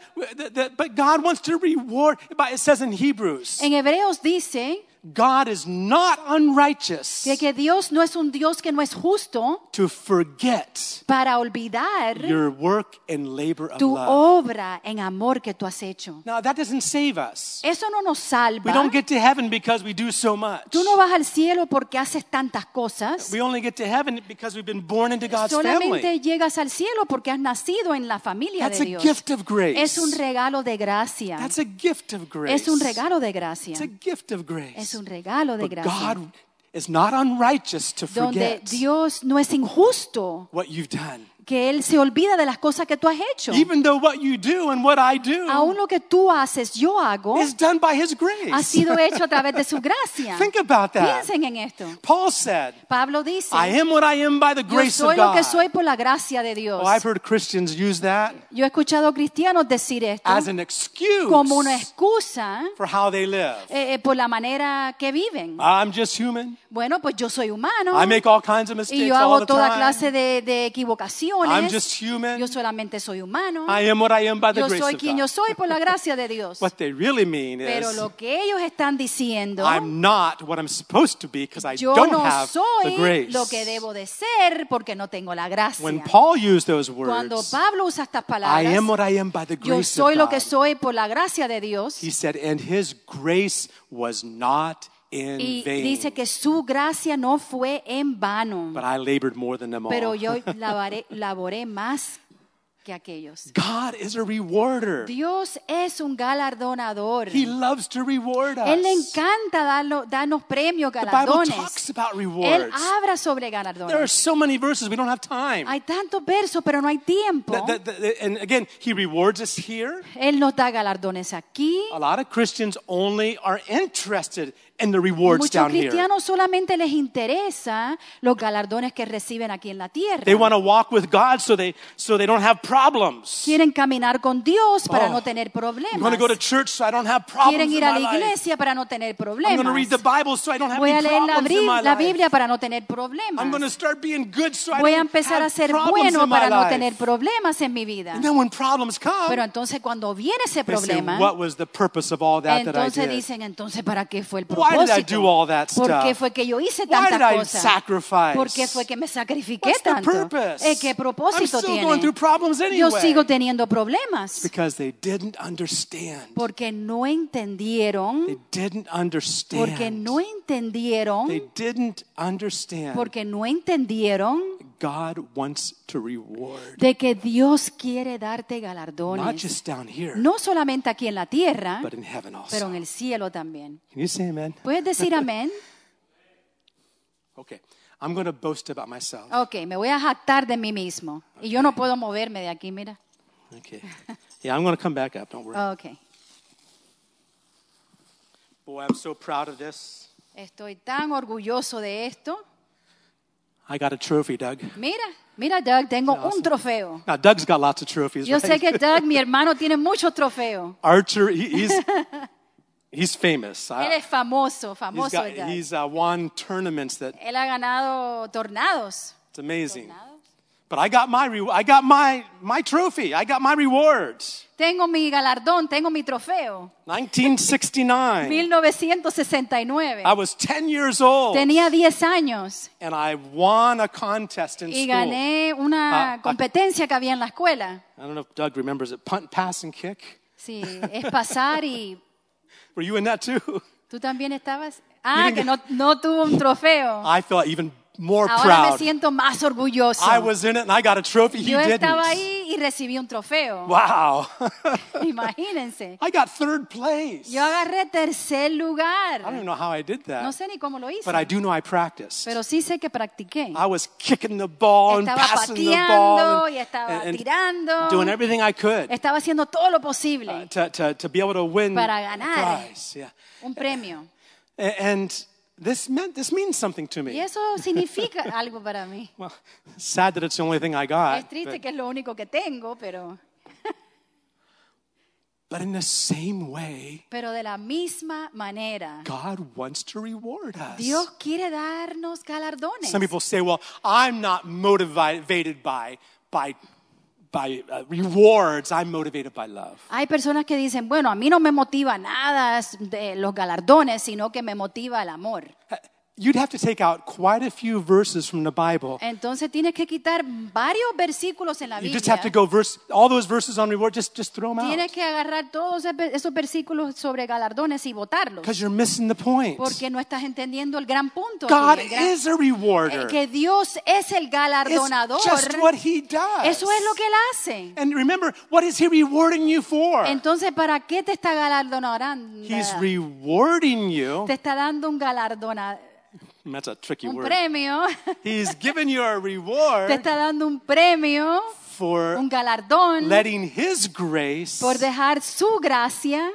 but God wants to reward. It says in Hebrews, En Hebreos dice God is not unrighteous que, que Dios no es un Dios que no es justo to forget para olvidar your work and labor of tu love. obra en amor que tú has hecho. Now, that doesn't save us. Eso no nos We salva. don't get to heaven because we do so much. Tú no vas al cielo porque haces tantas cosas. We only get to heaven because we've been born into God's Solamente family. llegas al cielo porque has nacido en la familia That's de a Dios. gift of grace. Es un regalo de gracia. That's a gift of grace. Es un regalo de gracia. It's a gift of grace. Es un regalo de But gracia. God is not unrighteous to Donde forget Dios no es injusto what you've done. Que Él se olvida de las cosas que tú has hecho. Even though what you do and what I do Aún lo que tú haces, yo hago, is done by His grace. ha sido hecho a través de su <laughs> gracia. Think about that. Piensen en esto. Paul said, Pablo dice, I am what I am by the yo grace of soy lo God. que soy por la gracia de Dios. Oh, I've heard Christians use that Yo he escuchado cristianos decir esto as an excuse como una excusa for how they live. eh, eh, por la manera que viven. I'm just human. Bueno, pues yo soy humano I make all kinds of y mistakes yo all hago the toda time. clase de, de I I'm just human. Yo solamente soy humano. I am what I am by the Yo grace soy of quien God. yo soy por la gracia de Dios. <laughs> What they really mean Pero is, lo que ellos están diciendo, I'm not what I'm supposed to be because I yo don't no have the soy grace. lo que debo de ser porque no tengo la gracia. When Paul used those Cuando words, Pablo usa estas I palabras, am what I am by the yo grace soy of lo que God. soy por la gracia de Dios. He said, and his grace was not in Y vain. dice que su gracia no fue en vano, but I labored more than them all. pero yo <laughs> lavaré- laboré más que aquellos. God is a rewarder. Dios es un galardonador. He loves to reward us. Él le encanta darlo- darnos premios, the Bible galardones. talks about Él rewards. habla sobre There are galardones. so many verses, we don't have time. Hay tantos versos, pero no hay tiempo. The- the- the- and again, he rewards us here. Él nos da galardones aquí. A lot of Christians only are interested in the rewards Muchos down here. cristianos solamente les interesa los galardones que reciben aquí en la tierra. They want to walk with God so they so they don't have problems. Quieren caminar con Dios para Oh, no tener problemas. I'm going to go to church so I don't have problems Quieren ir a la life. iglesia para no tener I'm problemas. going to read the Bible so I don't have Voy a leer la. Biblia para no tener problemas. I'm going to start being good so I Voy a don't empezar a ser bueno para no tener problemas en mi vida. And then when problems come, Pero entonces cuando viene ese say, problema, what was the purpose of all that that I entonces did? dicen, entonces ¿para qué fue el I propósito? ¿Por qué fue que yo hice tantas cosas? ¿Por qué fue que me sacrifiqué tanto? Eh, ¿Qué propósito tiene? Yo sigo teniendo problemas porque no entendieron, They didn't understand. porque no entendieron, understand. porque no entendieron God wants to reward. de que Dios quiere darte Not galardones, just down here, no solamente aquí en la tierra, but in heaven also. pero en el cielo también. Can you say amen? ¿Puedes decir amén? <laughs> Okay. I'm going to boast about myself. Ok, me voy a jactar de mí mismo. Y yo no puedo moverme de aquí, mira. Okay. Yeah, I'm going to come back up. Don't worry. Ok. Boy, I'm so proud of this. Estoy tan orgulloso de esto. I got a trophy, Doug. Mira, mira, Doug, tengo Awesome. un trofeo. Now, Doug's got lots of trophies. Yo right? sé que Doug, mi <laughs> hermano, tiene muchos trofeos. Archer, he, he's <laughs> he's famous. Él es famoso, he's famoso got, Doug. he's uh, won tournaments that Él ha ganado tornados. it's amazing. But I got my I got my my trophy. I got my rewards. Tengo mi galardón, tengo mi trofeo. 1969. 1969. I was 10 years old Tenía 10 años and I won a contest in y school. gané una Ah, ah. competencia que había en la escuela. I don't know if Doug remembers it. Punt, pass, and kick. Sí, es pasar y <laughs> Were you in that too? tú también estabas. Ah, que no, no tuvo un trofeo. I felt even more Ahora me proud. siento más orgulloso. I was in it and I got a trophy. He Yo didn't. estaba ahí y recibí un trofeo. Wow. <laughs> Imagínense. I got third place. Yo agarré tercer I don't lugar. even know how I did that. No sé ni cómo lo hice. But I do know I practiced. Pero sí sé que practiqué. I was kicking the ball and Estaba passing the ball y and, estaba and- and tirando. doing everything I could Estaba haciendo todo lo posible. uh, to, to, to be able to win Para ganar. prize. Yeah. un premio. And this meant this means something to Y me. eso significa <laughs> algo para mí. Well, sad that it's the only thing I got. Es triste but, que es lo único que tengo, pero, <laughs> but in the same way, pero de la misma manera, God wants to reward us. Dios quiere darnos galardones. Some people say, "Well, I'm not motivated by by by uh, rewards. I'm motivated by love." Hay personas que dicen, bueno, a mí no me motiva nada de los galardones, sino que me motiva el amor. You'd have to take out quite a few verses from the Bible. Entonces tienes que quitar varios versículos en la You just have to Biblia. go verse all those verses on reward. Just just throw them out Tienes que agarrar todos esos versículos sobre galardones y votarlos. because you're missing the point. Porque no estás entendiendo el gran punto. God gran- is a rewarder. que Dios es el galardonador. It's just what He does. Eso es lo que Él hace. And remember, what is He rewarding you for? Entonces, ¿para qué te está galardonando? He's rewarding you. Te está dando un galardona, That's a tricky un word. premio. He's <laughs> given you a Te reward está dando un premio, for un galardón letting His grace por dejar su gracia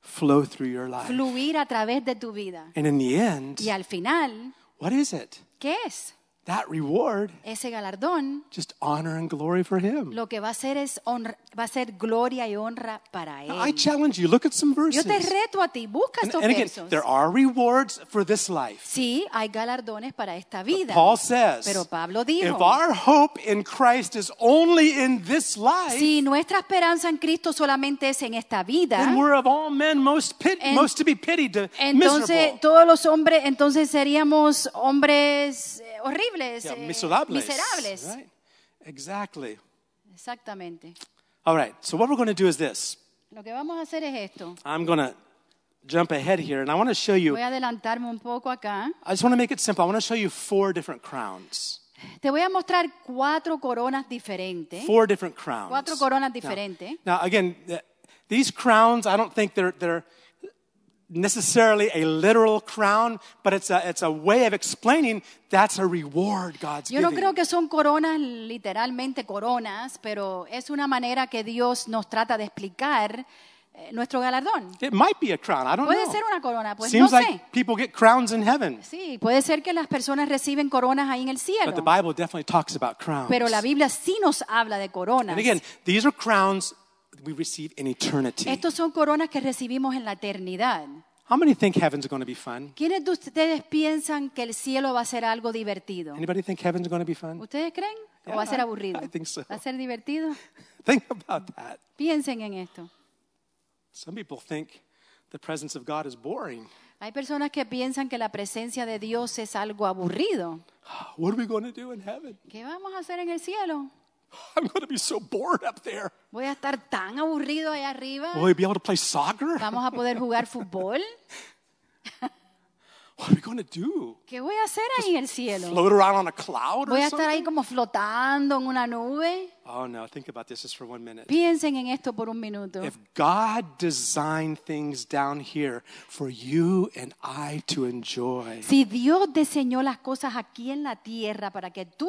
flow through your life. fluir a través de tu vida. And in the end, Y al final, what is it? ¿qué es? That reward, ese galardón, just honor and glory for Him. lo que va a hacer es honra- va a ser gloria y honra para Now, I él. challenge you, look at some Yo verses. te reto a ti, busca And, estos and again, versos. there are rewards for this life. Sí, hay galardones para esta vida. Paul says, Pero Pablo if dijo, our hope in Christ is only in this life, si nuestra esperanza en Cristo solamente es en esta vida, then we're of all men most, pit, En- most to be pitied, to entonces miserable. todos los hombres, entonces seríamos hombres eh, horribles, Yeah, eh, miserables. miserables. Right? Exactly. Exactamente. All right, so what we're going to do is this. Lo que vamos a hacer es esto. I'm going to jump ahead here, and I want to show you, Voy a adelantarme un poco acá. I just want to make it simple. I want to show you four different crowns. Te voy a mostrar cuatro coronas diferentes. Four different crowns. Cuatro coronas Now- diferentes. Now, again, these crowns, I don't think they're, they're necessarily a literal crown, but it's a, it's a way of explaining that's a reward God's Yo no giving. creo que son coronas, literalmente coronas, pero es una manera que Dios nos trata de explicar eh, nuestro galardón. It might be a crown. I don't Puede know. ser una corona, pues Seems no like sé. people get crowns in heaven, Sí, puede ser que las personas reciben coronas ahí en el cielo. but the Bible definitely talks about crowns. Pero la Biblia sí nos habla de coronas. And again, these are crowns we receive in eternity. Estos son coronas que recibimos en la eternidad. How many think heaven's going to be fun? ¿Quiénes de ustedes piensan que el cielo va a ser algo divertido? Anybody think heaven's going to be fun? ¿Ustedes creen? ¿O va a ser I- aburrido? I think so. ¿Va a ser divertido? <laughs> Think about that. Piensen en esto. Some people think the presence of God is boring. Hay personas que piensan que la presencia de Dios es algo aburrido. <gasps> What are we going to do in heaven? ¿Qué vamos a hacer en el cielo? <sighs> I'm going to be so bored up there. ¿Voy a estar tan aburrido allá arriba? Will we be able to play soccer? ¿Vamos a poder jugar <laughs> fútbol? What are we going to do? ¿Qué voy a hacer ahí en el cielo? Float around on a cloud ¿Voy or a estar ahí como flotando en una nube? Oh no, think about this just for one minute. Piensen en esto por un minuto. If God designed things down here for you and I to enjoy, Si Dios diseñó las cosas aquí en la tierra para que tú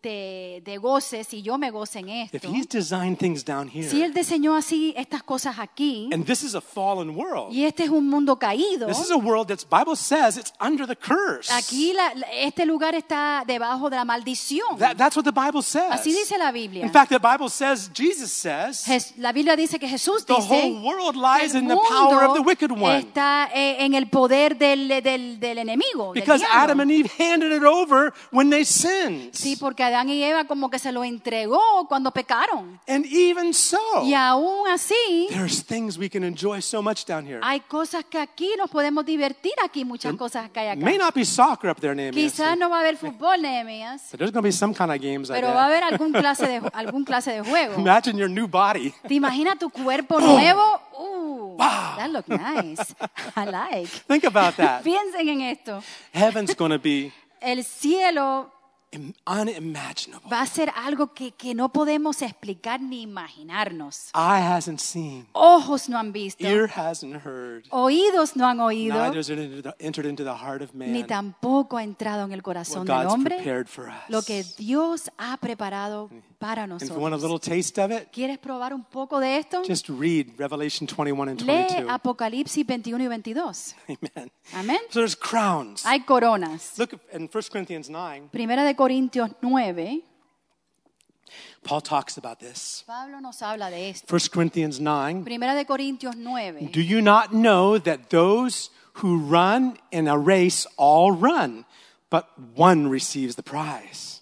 te, te goces y yo me goce en if esto, He's designed things down si here, Él diseñó así estas cosas aquí, and this is a fallen world, y este es un mundo caído, this is a world that's Bible says it's under the curse. aquí la- este lugar está debajo de la maldición. That, that's what the Bible says. Así dice la Biblia. In fact, the Bible says, Jesus says, Jes- La Biblia dice que Jesús The dice whole world lies el in the power of the mundo wicked one. está eh, en el poder del, del, del enemigo. because. Adam and Eve handed it over when they sinned. Sí, porque Adán y Eva como que se lo entregó cuando pecaron. And even so, Y aún así, there's things we can enjoy so much down here. hay cosas que aquí nos podemos divertir aquí, muchas cosas que hay acá. May not be soccer up there, Nehemiah. Quizás no va a haber fútbol, Nehemías, But there's going to be some kind of games pero va a haber algún clase de, algún clase de juego. <laughs> Imagine your new body. ¿Te imaginas tu cuerpo nuevo? Uh, that look nice. <laughs> I like. Think about that. <laughs> Piensen en esto. Heaven's going to be El cielo. Va a ser algo que, que no podemos explicar ni imaginarnos. Eye hasn't seen, Ojos no han visto, ear hasn't heard, oídos no han oído, neither has it entered into the heart of ni man tampoco ha entrado en el corazón del hombre prepared for us. lo que Dios ha preparado para And if you want a little taste of it, ¿Quieres probar un poco de esto? just read Revelation 21 and Lee 22. Apocalipsis 21 y 22. Amen. Amén. So there's crowns. Hay coronas. Look in 1 Corinthians 9, Primera de Corintios 9, Paul talks about this. Pablo nos habla de esto. 1 Corinthians 9. Primera de Corintios 9. Do you not know that those who run in a race all run, but one receives the prize?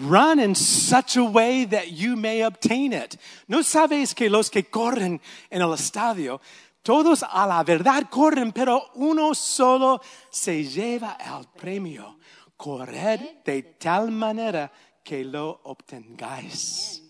Run in such a way that you may obtain it. ¿No sabéis que los que corren en el estadio, todos a la verdad corren, pero uno solo se lleva el premio? Corred de tal manera que lo obtengáis.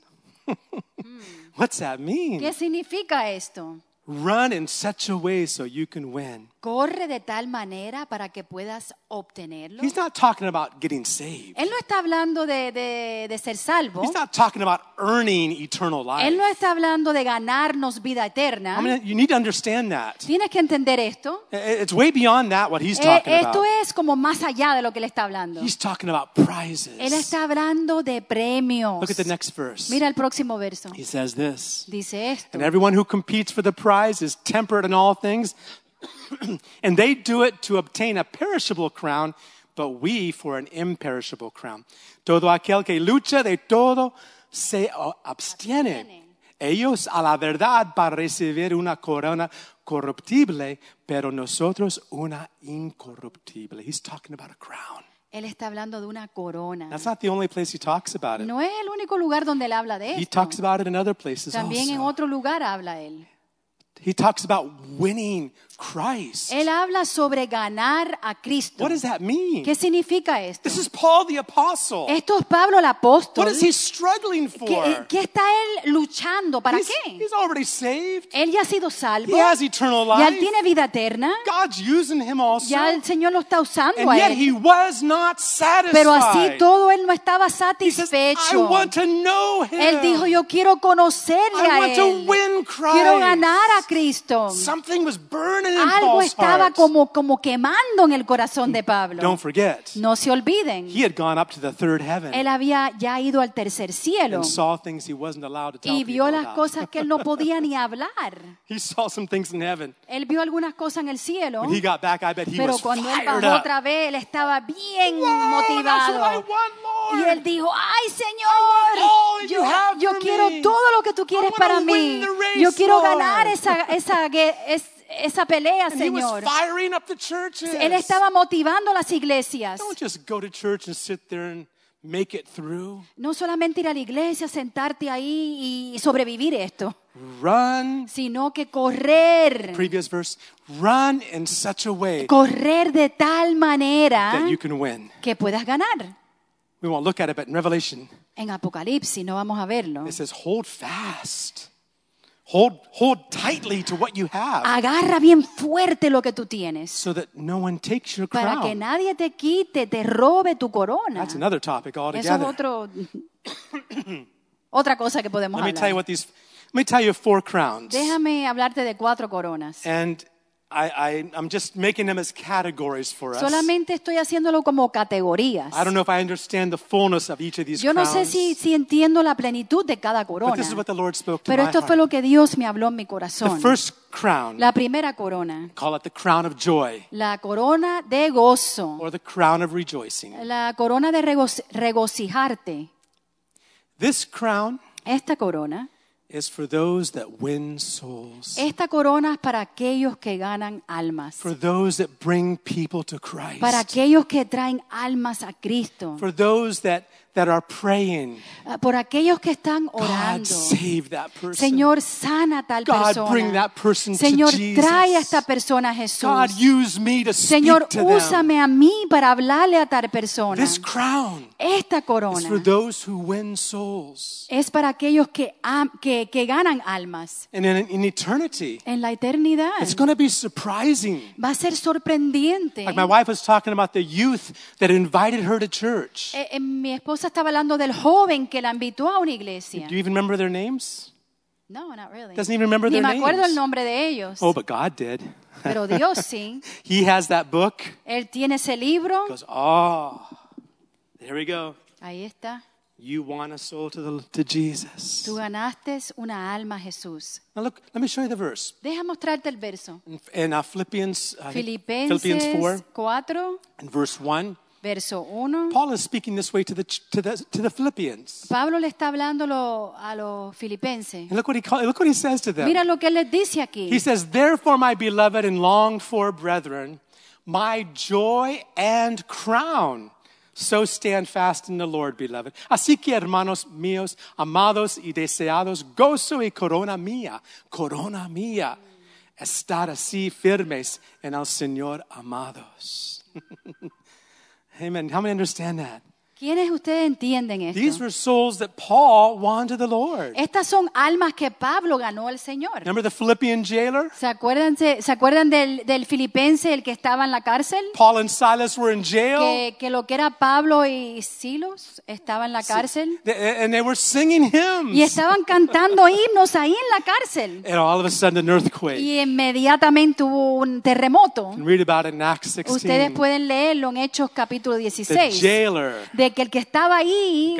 <laughs> What's that mean? ¿Qué significa esto? Run in such a way so you can win. Corre de tal manera para que puedas obtenerlo. He's not talking about getting saved. Él no está hablando de, de- de ser salvo. He's not talking about earning eternal life. Él no está hablando de ganarnos vida eterna. I mean, you need to understand that. Tienes que entender esto. It's way beyond that what he's Eh, talking esto about. es como más allá de lo que él está hablando. He's talking about prizes. Él está hablando de premios. Look at the next verse. Mira el próximo verso. He says this. Dice esto. And everyone who competes for the prize is temperate in all things. <clears throat> and they do it to obtain a perishable crown, but we for an imperishable crown. Todo aquel que lucha de todo se abstiene. Ellos a la verdad para recibir una corona corruptible, pero nosotros una incorruptible. He's talking about a crown. Él está hablando de una corona. That's not the only place he talks about it. No es el único lugar donde él habla de He esto. talks about it in other places También en otro lugar habla él. He talks about winning Christ. Él habla sobre ganar a Cristo. What does that mean? ¿Qué significa esto? This is Paul the apostle. Esto es Pablo el apóstol. What is he struggling for? ¿Qué, qué está él luchando? ¿Para he's, qué? he's already saved. Él ya ha sido salvo. He has eternal Ya él life. tiene vida eterna. God's using him also. Ya el Señor lo está usando and a yet he él. was not satisfied. Pero así todo él no estaba he says, I satisfecho. want to know him. Él dijo, yo quiero conocerle I a want to win Christ. Quiero ganar a Cristo. Something was burning in Algo Paul's estaba heart. como, como quemando en el corazón de Pablo. Don't forget, No se olviden. he had gone up to the third heaven Él había ya ido al tercer cielo and saw things he wasn't allowed to tell y vio las about. cosas que él no podía ni <laughs> hablar. He saw some things in heaven. Él vio algunas cosas en el cielo, When he got back, I bet he pero was cuando él bajó otra vez, él estaba bien Wow, that's what I motivado. want, Lord. Y él dijo, ay Señor, yo, yo quiero todo lo que tú quieres para mí. Yo quiero Lord." ganar esa, esa, <laughs> gue- es- esa pelea, And he was Señor. firing up the churches. Él estaba motivando las iglesias. Don't just go to church and sit there and make it through. No solamente ir a la iglesia, sentarte ahí y sobrevivir esto, Run. sino que correr, Previous verse. Run in such a way correr de tal manera that you can win. que puedas ganar. We won't look at it, but in Revelation, En Apocalipsis no vamos a verlo. it says, hold fast. Hold, hold tightly to what you have Agarra bien fuerte lo que tú tienes so that no one takes your para que crown. nadie te quite, te robe tu corona. That's another topic Eso es altogether. otro, otra cosa que podemos Let me tell you hablar. what these, let me tell you four crowns. Déjame hablarte de cuatro coronas. And I, I, I'm just making them as categories for us. Solamente estoy haciéndolo como categorías. I don't know if I understand the fullness of each of these Yo no crowns. sé si, si entiendo la plenitud de cada but corona, this is what the Lord spoke to pero my esto fue heart. lo que Dios me habló en mi The corazón. first crown, La primera corona, call it the crown of joy la corona de gozo, or the crown of rejoicing. la corona de regos- regocijarte. This crown Esta corona, is for those that win souls, esta corona es para aquellos que ganan almas, for those that bring people to Christ, para aquellos que traen almas a Cristo, for those that, that are praying. Ah, por aquellos que están God orando. save that person. Señor, sana a tal God, persona. bring that person to Señor, Jesus. trae a esta persona a Jesús. God, use me to Señor, speak to them. úsame a mí para hablarle a tal persona. This crown Esta is corona for those who win souls. es para aquellos que, am- que, que ganan almas. And in, in eternity, En la eternidad it's going to be surprising. va a ser sorprendente. Like my wife was talking about the youth that invited her to church. Eh, eh, mi esposa estaba hablando del joven que la invitó a una iglesia. Do you even remember their names? No, not really. Doesn't even remember Ni their me acuerdo names. el nombre de ellos. Oh, but God did. Pero Dios sí. <laughs> He has that book. Él tiene ese libro. Goes, oh, there we go. Ahí está. You want a soul to, the, to Jesus. Tú ganaste una alma a Jesús. Now look, let me show you the verse. Deja mostrarte el verso. In, in uh, Philippians, Filipenses Philippians 4, 4, in verse 1, verso 1. Paul is speaking this way to the, to the, to the Philippians. Pablo le está hablando lo- a los filipenses. And look what, he call, look what he says to them. Mira lo que él les dice aquí. He says, Therefore, my beloved and longed for brethren, my joy and crown. So stand fast in the Lord, beloved. Así que, hermanos míos, amados y deseados, gozo y corona mía, corona mía, estar así firmes en el Señor, amados. <laughs> Amen. How many understand that? ¿Quiénes ustedes entienden esto? These were souls that Paul won to the Lord. Estas son almas que Pablo ganó al Señor. Remember the Philippian jailer? ¿Se acuerdan, se, acuerdan del, del filipense, el que estaba en la cárcel? Paul and Silas were in jail. Que, que lo que era Pablo y Silos estaba en la cárcel. They- and they were singing Y hymns. estaban cantando himnos ahí en la cárcel. And all of a sudden, an earthquake. Y inmediatamente hubo un terremoto. Read about it in Acts 16. Ustedes pueden leerlo en Hechos capítulo the 16. jailer De de que el que estaba ahí,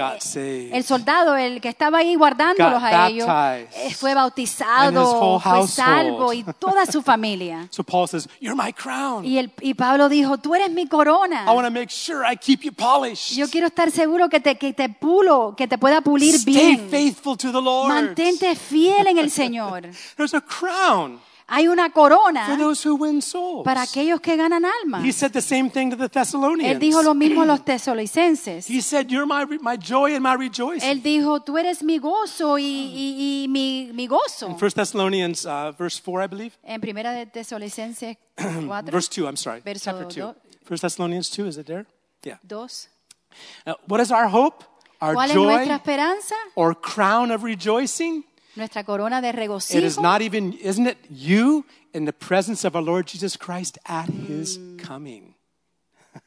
el soldado, el que estaba ahí guardándolos a ellos, eh, fue bautizado, fue salvo y toda su familia. <laughs> So Paul says, You're my crown. Y, el, y Pablo dijo, tú eres mi corona. I want to make sure I keep you polished. Yo quiero estar seguro que te, que te pulo, que te pueda pulir Stay bien. faithful to the Lord. Mantente fiel en el Señor. <laughs> There's a crown Hay una for those who win souls. para aquellos que ganan almas. He said the same thing to the Thessalonians. Él dijo lo mismo a los tesalonicenses. He said, You're my, my joy and my rejoicing. Él dijo, tú eres mi gozo y, y- y mi, mi gozo. In 1 Thessalonians uh, verse 4, I believe. En primera de Tesalonicenses <clears throat> 4, Verse 2, I'm sorry. Verso Chapter 2. 1 Thessalonians 2, is it there? Yeah. 2. Uh, what is our hope? Our ¿Cuál es joy nuestra esperanza? or crown of rejoicing? Nuestra corona de It is not even, isn't it you in the presence of our Lord Jesus Christ at his mm. coming?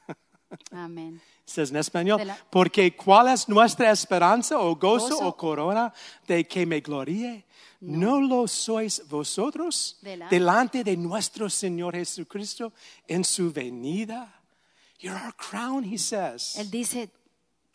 <laughs> Amén. Says in español, la- porque cuál es nuestra esperanza o gozo, Gozo. o corona de que me gloríe? No. lo sois vosotros Delante. delante de nuestro Señor Jesucristo en su venida. You're our crown, he says. Él dice,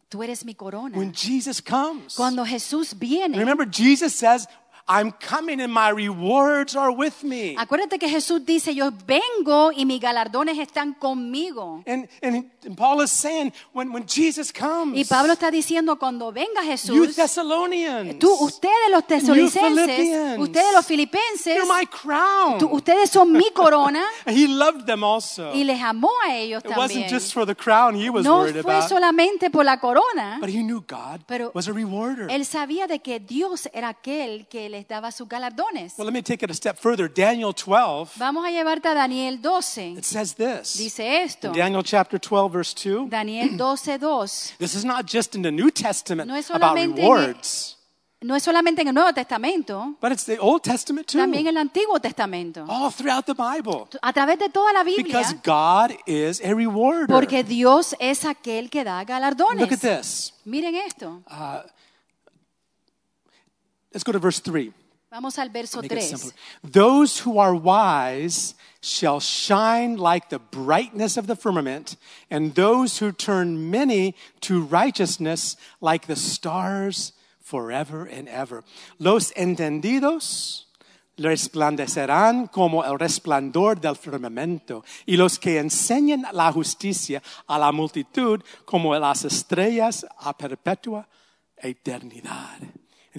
tú eres mi corona. When Jesus comes. Cuando Jesús viene, Remember, Jesus says, I'm coming and my rewards are with me. acuérdate que Jesús dice, yo vengo y mis galardones están conmigo. And, and, and Paul is saying, when, when Jesus comes, Y Pablo está diciendo, cuando venga you Jesús, Thessalonians, tú, ustedes los tesalonicenses, ustedes los filipenses, you're my crown. tú- ustedes son mi corona And <laughs> he loved them also. y les amó a ellos It wasn't también. just for the crown he was No worried fue about, solamente por la corona, but he knew God Pero was a rewarder. él sabía de que Dios era aquel que les daba sus galardones. Well, let me take it a step further. Daniel 12, Vamos a llevarte a Daniel 12. it says this. Dice esto. In Daniel chapter 12, verse 2. Daniel 12, 2. This is not just in the New Testament No es about solamente en el- rewards, No es solamente en el Nuevo Testamento, but it's the Old Testament too. también en el Antiguo Testamento. All throughout the Bible. A través de toda la Because Biblia, God is a rewarder. porque Dios es aquel que da Look at galardones. this. Miren esto. Let's go to verse 3. Vamos al verso 3. Those who are wise shall shine like the brightness of the firmament, and those who turn many to righteousness like the stars forever and ever. Los entendidos resplandecerán como el resplandor del firmamento, y los que enseñan la justicia a la multitud como las estrellas a perpetua eternidad.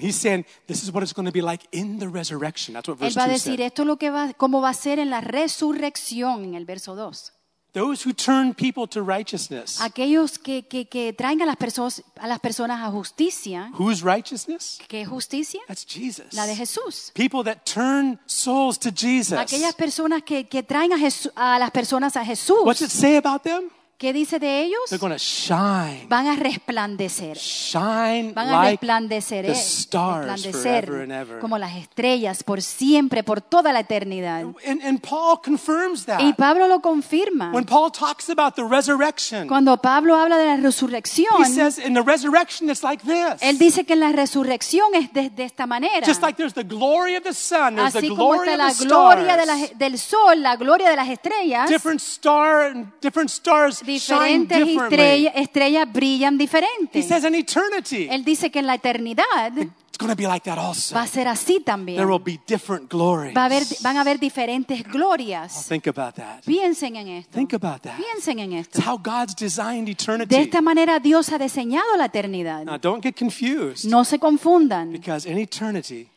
He's saying this is what it's going to be like in the resurrection. That's what Él verse va a 2 decir, said. esto es lo que va, cómo va a ser en la resurrección, en el verso 2. Those who turn people to righteousness. Aquellos que, que, que traen a las, personas, a las personas a justicia, Whose righteousness? ¿qué justicia? That's Jesus. La de Jesús. People that turn souls to Jesus. Aquellas personas que, que traen a, Jesús- a las personas a Jesús, What's it say about them? ¿Qué dice de ellos? They're going to shine. Van a resplandecer. Shine Van a like resplandecer, the eh, stars resplandecer forever and ever. como las estrellas por siempre, por toda la eternidad. And, and Paul confirms that. Y Pablo lo confirma. When Paul talks about the resurrection, Cuando Pablo habla de la resurrección, he says in the resurrection it's like this. él dice que en la resurrección es de, de esta manera. Just like there's the glory of the sun, there's Así the como glory está of la the gloria de stars. la- del sol, la gloria de las estrellas, different star different stars diferentes estrellas, estrellas brillan He diferente. says in eternity Él dice que en la eternidad it's going to be like that also. va a ser así también. There will be different glories. Va a haber, van a haber diferentes glorias. Think about that. Piensen en esto. Think about that. Piensen en It's esto. how God's designed De eternity. esta manera Dios ha diseñado la eternidad. Now don't get confused No se confundan, because in eternity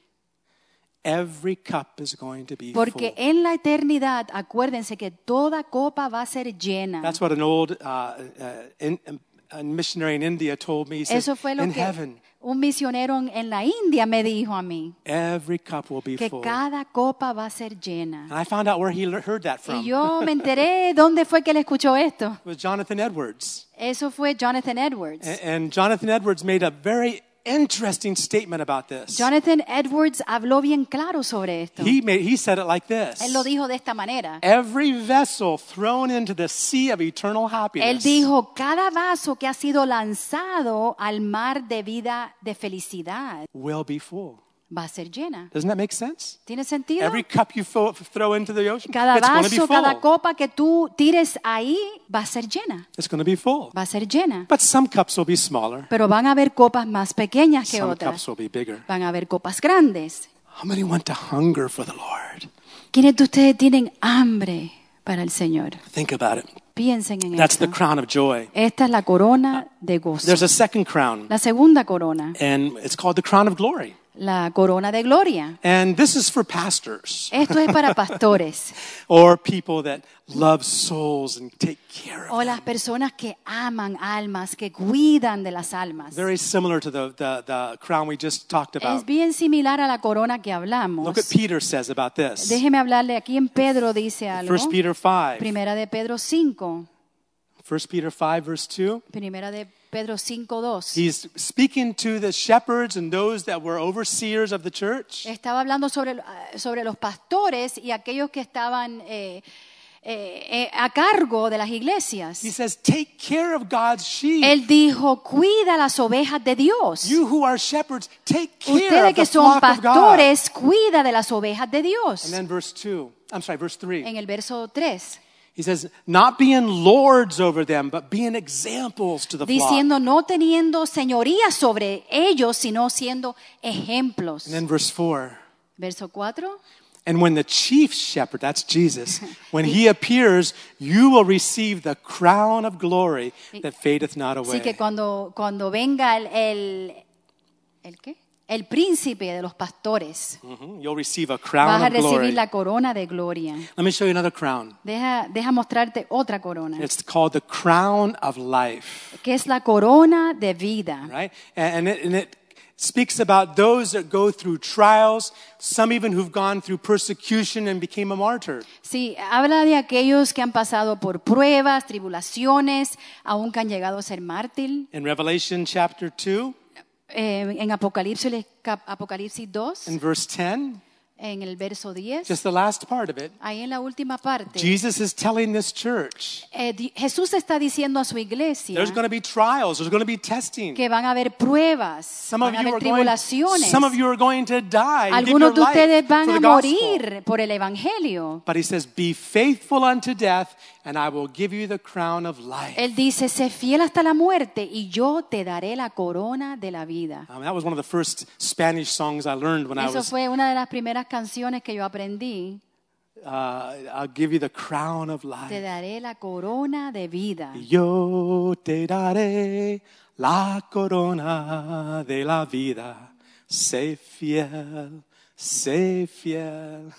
every cup is going to be porque full. en la eternidad acuérdense que toda copa va a ser llena. That's what an old uh, uh, in, a missionary in India told me. He said, Eso fue lo in que heaven, un misionero en- la India me dijo a mí, every cup will be que full. cada copa va a ser llena. And I found out where he heard that from. Y yo me <laughs> enteré dónde fue que él escuchó esto. It was Jonathan Edwards. Eso fue Jonathan Edwards. A- And Jonathan Edwards made a very interesting statement about this. Jonathan Edwards habló bien claro sobre esto. He, made, he said it like this. Él lo dijo de esta manera. Every vessel thrown into the sea of eternal happiness. Él dijo, cada vaso que ha sido lanzado al mar de vida de felicidad will be full. Va a ser llena. Doesn't that make sense? ¿Tiene sentido? Every cup you fo- throw into the ocean, Cada it's be vaso, cada full. copa que tú tires ahí va a ser llena. It's going to be full. Va a ser llena. But some cups will be smaller. Pero van a haber copas más pequeñas que Some otras. cups will be bigger. Van a haber copas grandes. How many want to hunger for the Lord? ¿Quiénes de ustedes tienen hambre para el Señor? Think about it. Piensen en That's the esto. crown of joy. Esta es la corona de gozo. There's a second crown, La segunda corona, and it's called the crown of glory. La corona de gloria. And this is for pastors Esto es para pastores <laughs> or people that love souls and take care of o las personas que aman almas, que cuidan de las almas. Very similar to the, the, the crown we just talked Es about. bien similar a la corona que hablamos. Look what Peter says about this. Déjeme hablarle aquí en Pedro dice algo. 1 Peter 5. Primera de Pedro 5. 1 Peter 5, verse 2. Primera de Pedro 5, 2. He's speaking to the shepherds and those that were overseers of the church. Estaba hablando sobre, sobre los pastores y aquellos que estaban eh, eh, eh, a cargo de las iglesias. He says, Take care of God's sheep. Él dijo, cuida las ovejas de Dios. You who are shepherds, take care Ustedes of que the son flock of pastores, cuida de las ovejas de Dios. And then verse 2, I'm sorry, verse 3. En el verso 3, He says, Not being lords over them, but being examples to the flock. diciendo no teniendo señoría sobre ellos, sino siendo ejemplos. And then verse 4. Verso 4. And when the chief shepherd, that's Jesus, when he appears, you will receive the crown of glory that fadeth not away. Así que cuando, cuando venga el, el, ¿el qué? El príncipe de los pastores, Mhm. You'll receive a vas crown a of glory. recibir la corona de gloria. Let me show you another crown. Deja, deja mostrarte otra corona, It's called the crown of life, que es la corona de vida. right? And and it, and it speaks about those that go through trials, some even who've gone through persecution and became a martyr. Sí, habla de aquellos que han pasado por pruebas, tribulaciones, aún que han llegado a ser mártir. In Revelation chapter 2 Eh, en Apocalipsis, Apocalipsis 2, and verse 10, en el verso 10, just the last part of it, ahí en la última parte, Jesus is telling this church eh, di- Jesús está diciendo a su iglesia there's going to be trials, there's going to be testing. que van a haber pruebas, Some of van a you haber are going, tribulaciones. some of you are going to die. and give Algunos your de life ustedes van for a the gospel. morir por el Evangelio. But he says, Be faithful unto death, and I will give you the crown of life. Él dice, sé fiel hasta la muerte y yo te daré la corona de la vida. Um, that was one of the first Spanish songs I learned when I Eso was, fue una de las primeras canciones que yo aprendí. uh, I'll give you the crown of Te life. daré la corona de vida. Yo te daré la corona de la vida. Sé fiel, sé fiel.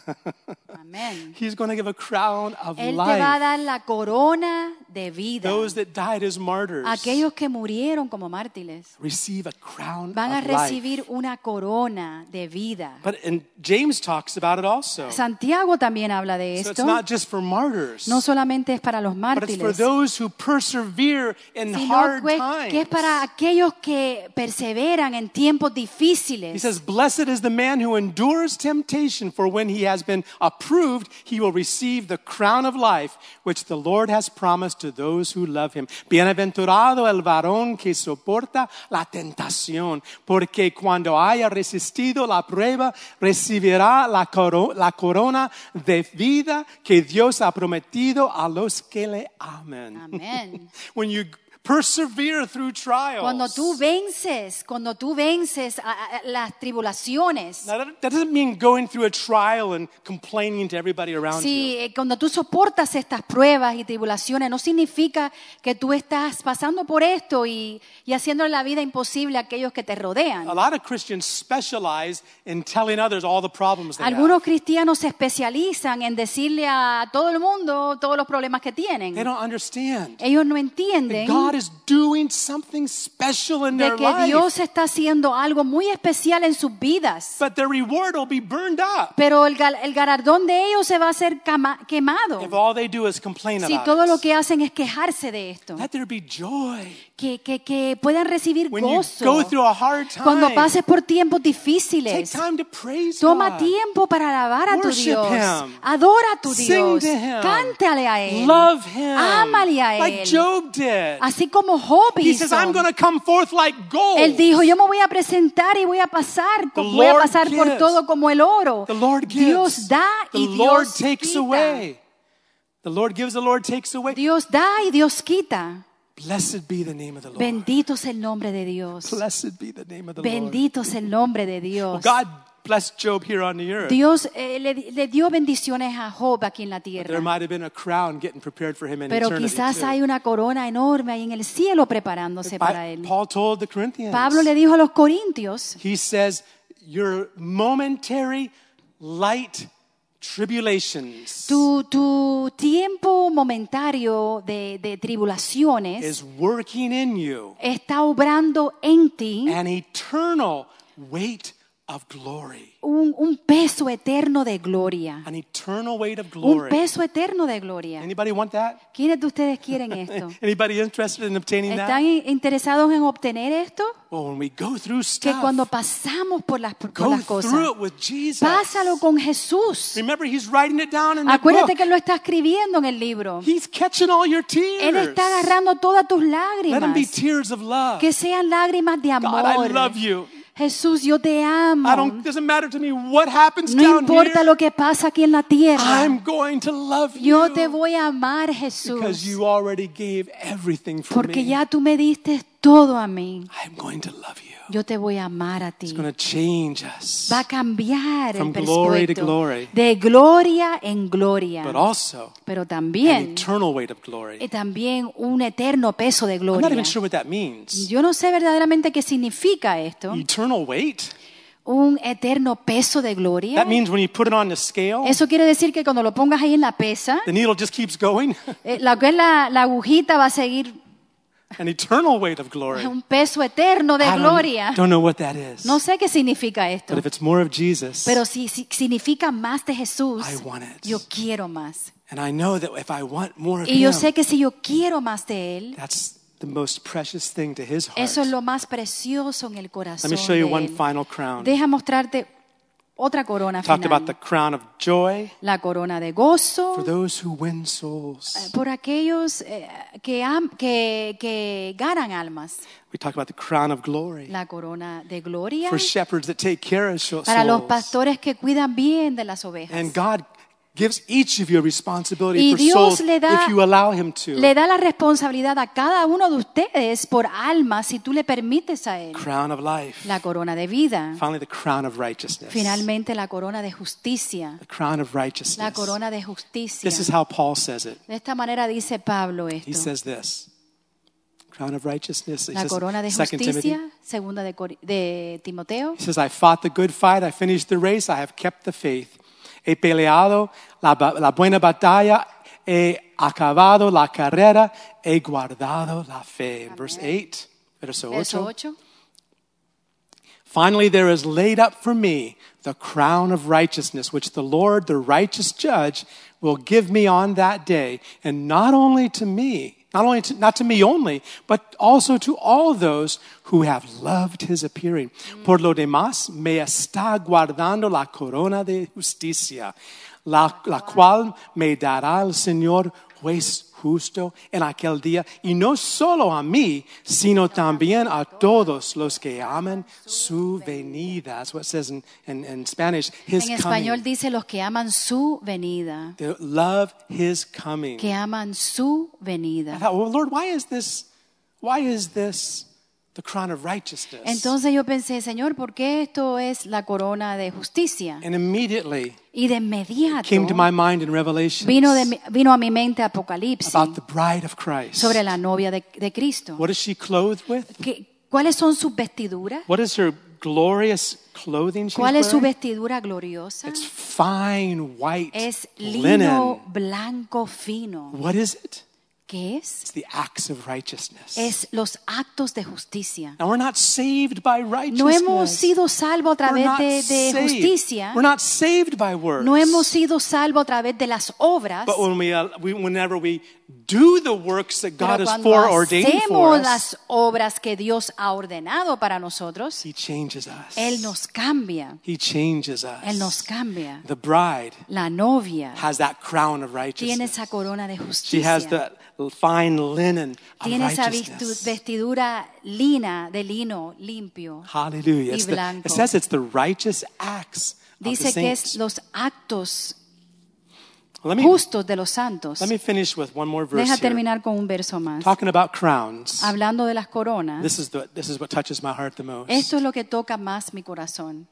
Amén. <laughs> He's going to give a crown of Él te va a life. dar la corona de vida. Those that died as martyrs Aquellos que murieron como mártires receive a crown van a of life. recibir una corona de vida. But and James talks about it also. Santiago también habla de So it's esto. not just for martyrs, No solamente es para los but it's for mártires, those who persevere in sino hard que, times. que es para aquellos que perseveran en tiempos He difíciles. says, Blessed is the man who endures temptation, for when he has been approved, he will receive the crown of life, which the Lord has promised to those who love him. Bienaventurado el varón que soporta la tentación, porque cuando haya resistido la prueba, recibirá la, coro- la corona de vida que Dios ha prometido a los que le aman. Amén. <laughs> when you persevere through trials. Cuando tú vences, cuando tú vences a- las tribulaciones, Now, that, that doesn't mean going through a trial and complaining to everybody around Sí, you. eh, cuando tú soportas estas pruebas y tribulaciones, no significa que tú estás pasando por esto y, y haciendo la vida imposible a aquellos que te rodean. A lot of Christians specialize in telling others all the problems they Algunos have. cristianos se especializan en decirle a todo el mundo todos los problemas que tienen. They don't understand. Ellos no entienden God is doing something special in de their que life, Dios está haciendo algo muy especial en sus vidas. but their reward will be burned up Pero el, gal- el galardón de ellos se va a cama- quemado if all they do is complain si about todo lo it. que hacen es quejarse de esto. Let there be joy. Que, que, que puedan recibir When you gozo. go through a hard time, Cuando pases por tiempos take difíciles, time to praise toma God. tiempo para alabar a tu Worship Dios. him. Adora a tu Sing Dios. to him. Cántale a Él. Love him. Ámale a Like Él. Job did. Así como Job He hizo. says, I'm going to come forth like gold. Él dijo, yo me voy a presentar y voy a pasar, The voy a pasar por todo como el oro. The Lord gives. Dios da the y Lord Dios takes quita. away. The Lord gives, the Lord takes away. Dios da y Dios quita. Blessed be the name of the Lord. Bendito es el nombre de Dios. Blessed be the name of the Lord. Bendito es el nombre de Dios. God blessed Job here on the earth. Dios eh, le, le dio bendiciones a Job aquí en la There tierra. might have been a crown getting prepared for him in Pero eternity. quizás too. hay una corona enorme ahí en el cielo preparándose para Pa- él. Paul told the Corinthians. Pablo le dijo a los corintios, He says, Your momentary light tribulations tu, tu tiempo momentario de, de tribulaciones is working in you. está obrando en ti an eternal weight of glory. un, un peso eterno de gloria. An eternal weight of Un glory. peso eterno de gloria. Anybody want that? ¿Quiénes de ustedes quieren <laughs> esto? Anybody interested in obtaining ¿Están that? in- interesados en obtener esto? Well, when we go through Que stuff, cuando pasamos por las, por go las cosas, through it with Jesus. pásalo con Jesús. Remember, he's writing it down in the Acuérdate book. que lo está escribiendo en el libro. He's catching all your tears. Él está agarrando todas tus Let them be lágrimas. tears of love. Que sean lágrimas de God, I amor. love you. Jesús, yo te I amo. don't. Doesn't matter to me what happens No down importa here. lo que pasa aquí en la tierra. I'm going to love you Yo te voy a amar, because Jesús. you already gave everything for Porque me. ya tú me diste todo a mí. I'm going to love you. Yo te voy a amar a ti. It's going to change us, Va a cambiar From el glory to perspective. glory. De gloria en gloria. but also Pero an también, eternal weight of glory. y también un eterno peso de I'm not gloria. even sure what that means. Yo no sé verdaderamente qué significa esto. Eternal weight. Un eterno peso de gloria. That means when you put it on the scale, Eso quiere decir que cuando lo pongas ahí en la pesa, the needle just keeps going. <laughs> eh, la, es la, la agujita va a seguir An eternal weight of glory. un peso eterno de I gloria. don't know what that is. No sé qué significa esto, But if it's more of Jesus, pero si, si significa más de Jesús, I want it. yo quiero más. and I know that if I want more of Y yo Him, sé que si yo quiero más de Él, that's the most precious thing to His heart. eso es lo más precioso en el Let corazón me show you one final crown. Deja mostrarte otra corona Talked about the final. crown of joy La corona de gozo for those who win souls. por aquellos eh, que, que, que ganan almas. We talked about the crown of glory La corona de gloria for shepherds that take care of souls. para los pastores que cuidan bien de las ovejas. And God gives each of you a responsibility Y for Dios le da- if you allow Him to. Le da la responsabilidad a cada uno de ustedes por almas si tú le permites a Él. crown of life. La corona de vida. Finally, the crown of righteousness. Finalmente la corona de justicia. The crown of righteousness. La corona de justicia. This is how Paul says it. De esta manera dice Pablo He esto. says this. Crown of righteousness. He La corona de 2 Timothy. justicia, segunda de Timoteo. He says, I fought the good fight, I finished the race, I have kept the faith. He peleado la, la buena batalla, he acabado la carrera, he guardado la fe. In verse 8, verso 8. Verso 8. Finally, there is laid up for me the crown of righteousness, which the Lord, the righteous judge, will give me on that day, and not only to me, not only to, not to me only, but also to all those who have loved his appearing. Por lo demás, me está guardando la corona de justicia, la, la cual me dará el Señor juez justo en aquel día, y no solo a mí, sino también a todos los que aman su venida. That's what it says in, in, in Spanish, his En español coming. dice los que aman su venida. They love his coming. Que aman su I venida. thought, well, Lord, why is this, why is this the crown of righteousness? Entonces yo pensé, Señor, ¿por qué esto es la corona de justicia? and immediately Y de inmediato came to my mind in Revelation vino, de vino a mi mente Apocalipsis about the bride of Christ. sobre la novia de, de Cristo. What is she clothed with? ¿Qué- ¿Cuáles son sus vestiduras? What is her glorious clothing she's ¿Cuál es su vestidura gloriosa? It's fine white Es linen. lino blanco fino. What is it? ¿Qué es? It's the acts of righteousness. Es los actos de justicia. and we're not saved by righteousness. No hemos sido salvos a We're través not de, justicia. We're not saved by works. No hemos sido salvos a través de las obras. But when we, uh, we, whenever we do the works that God has foreordained for hacemos us, las obras que Dios ha ordenado para nosotros, He changes us. Él nos cambia. He changes us. Él nos cambia. The bride La novia has that crown of tiene righteousness. esa corona de She justicia. has the fine linen of Tiene esa righteousness. vestidura lina, de lino, limpio. Hallelujah. y It's the- blanco. it says it's the righteous acts of the Dice que es saints. los actos Let me, justos de los santos. let me finish with one more verse Deja here. terminar con un verso más. Talking about crowns. Hablando de las coronas, This is, the, this is what touches my heart the most. esto es lo que toca más mi corazón.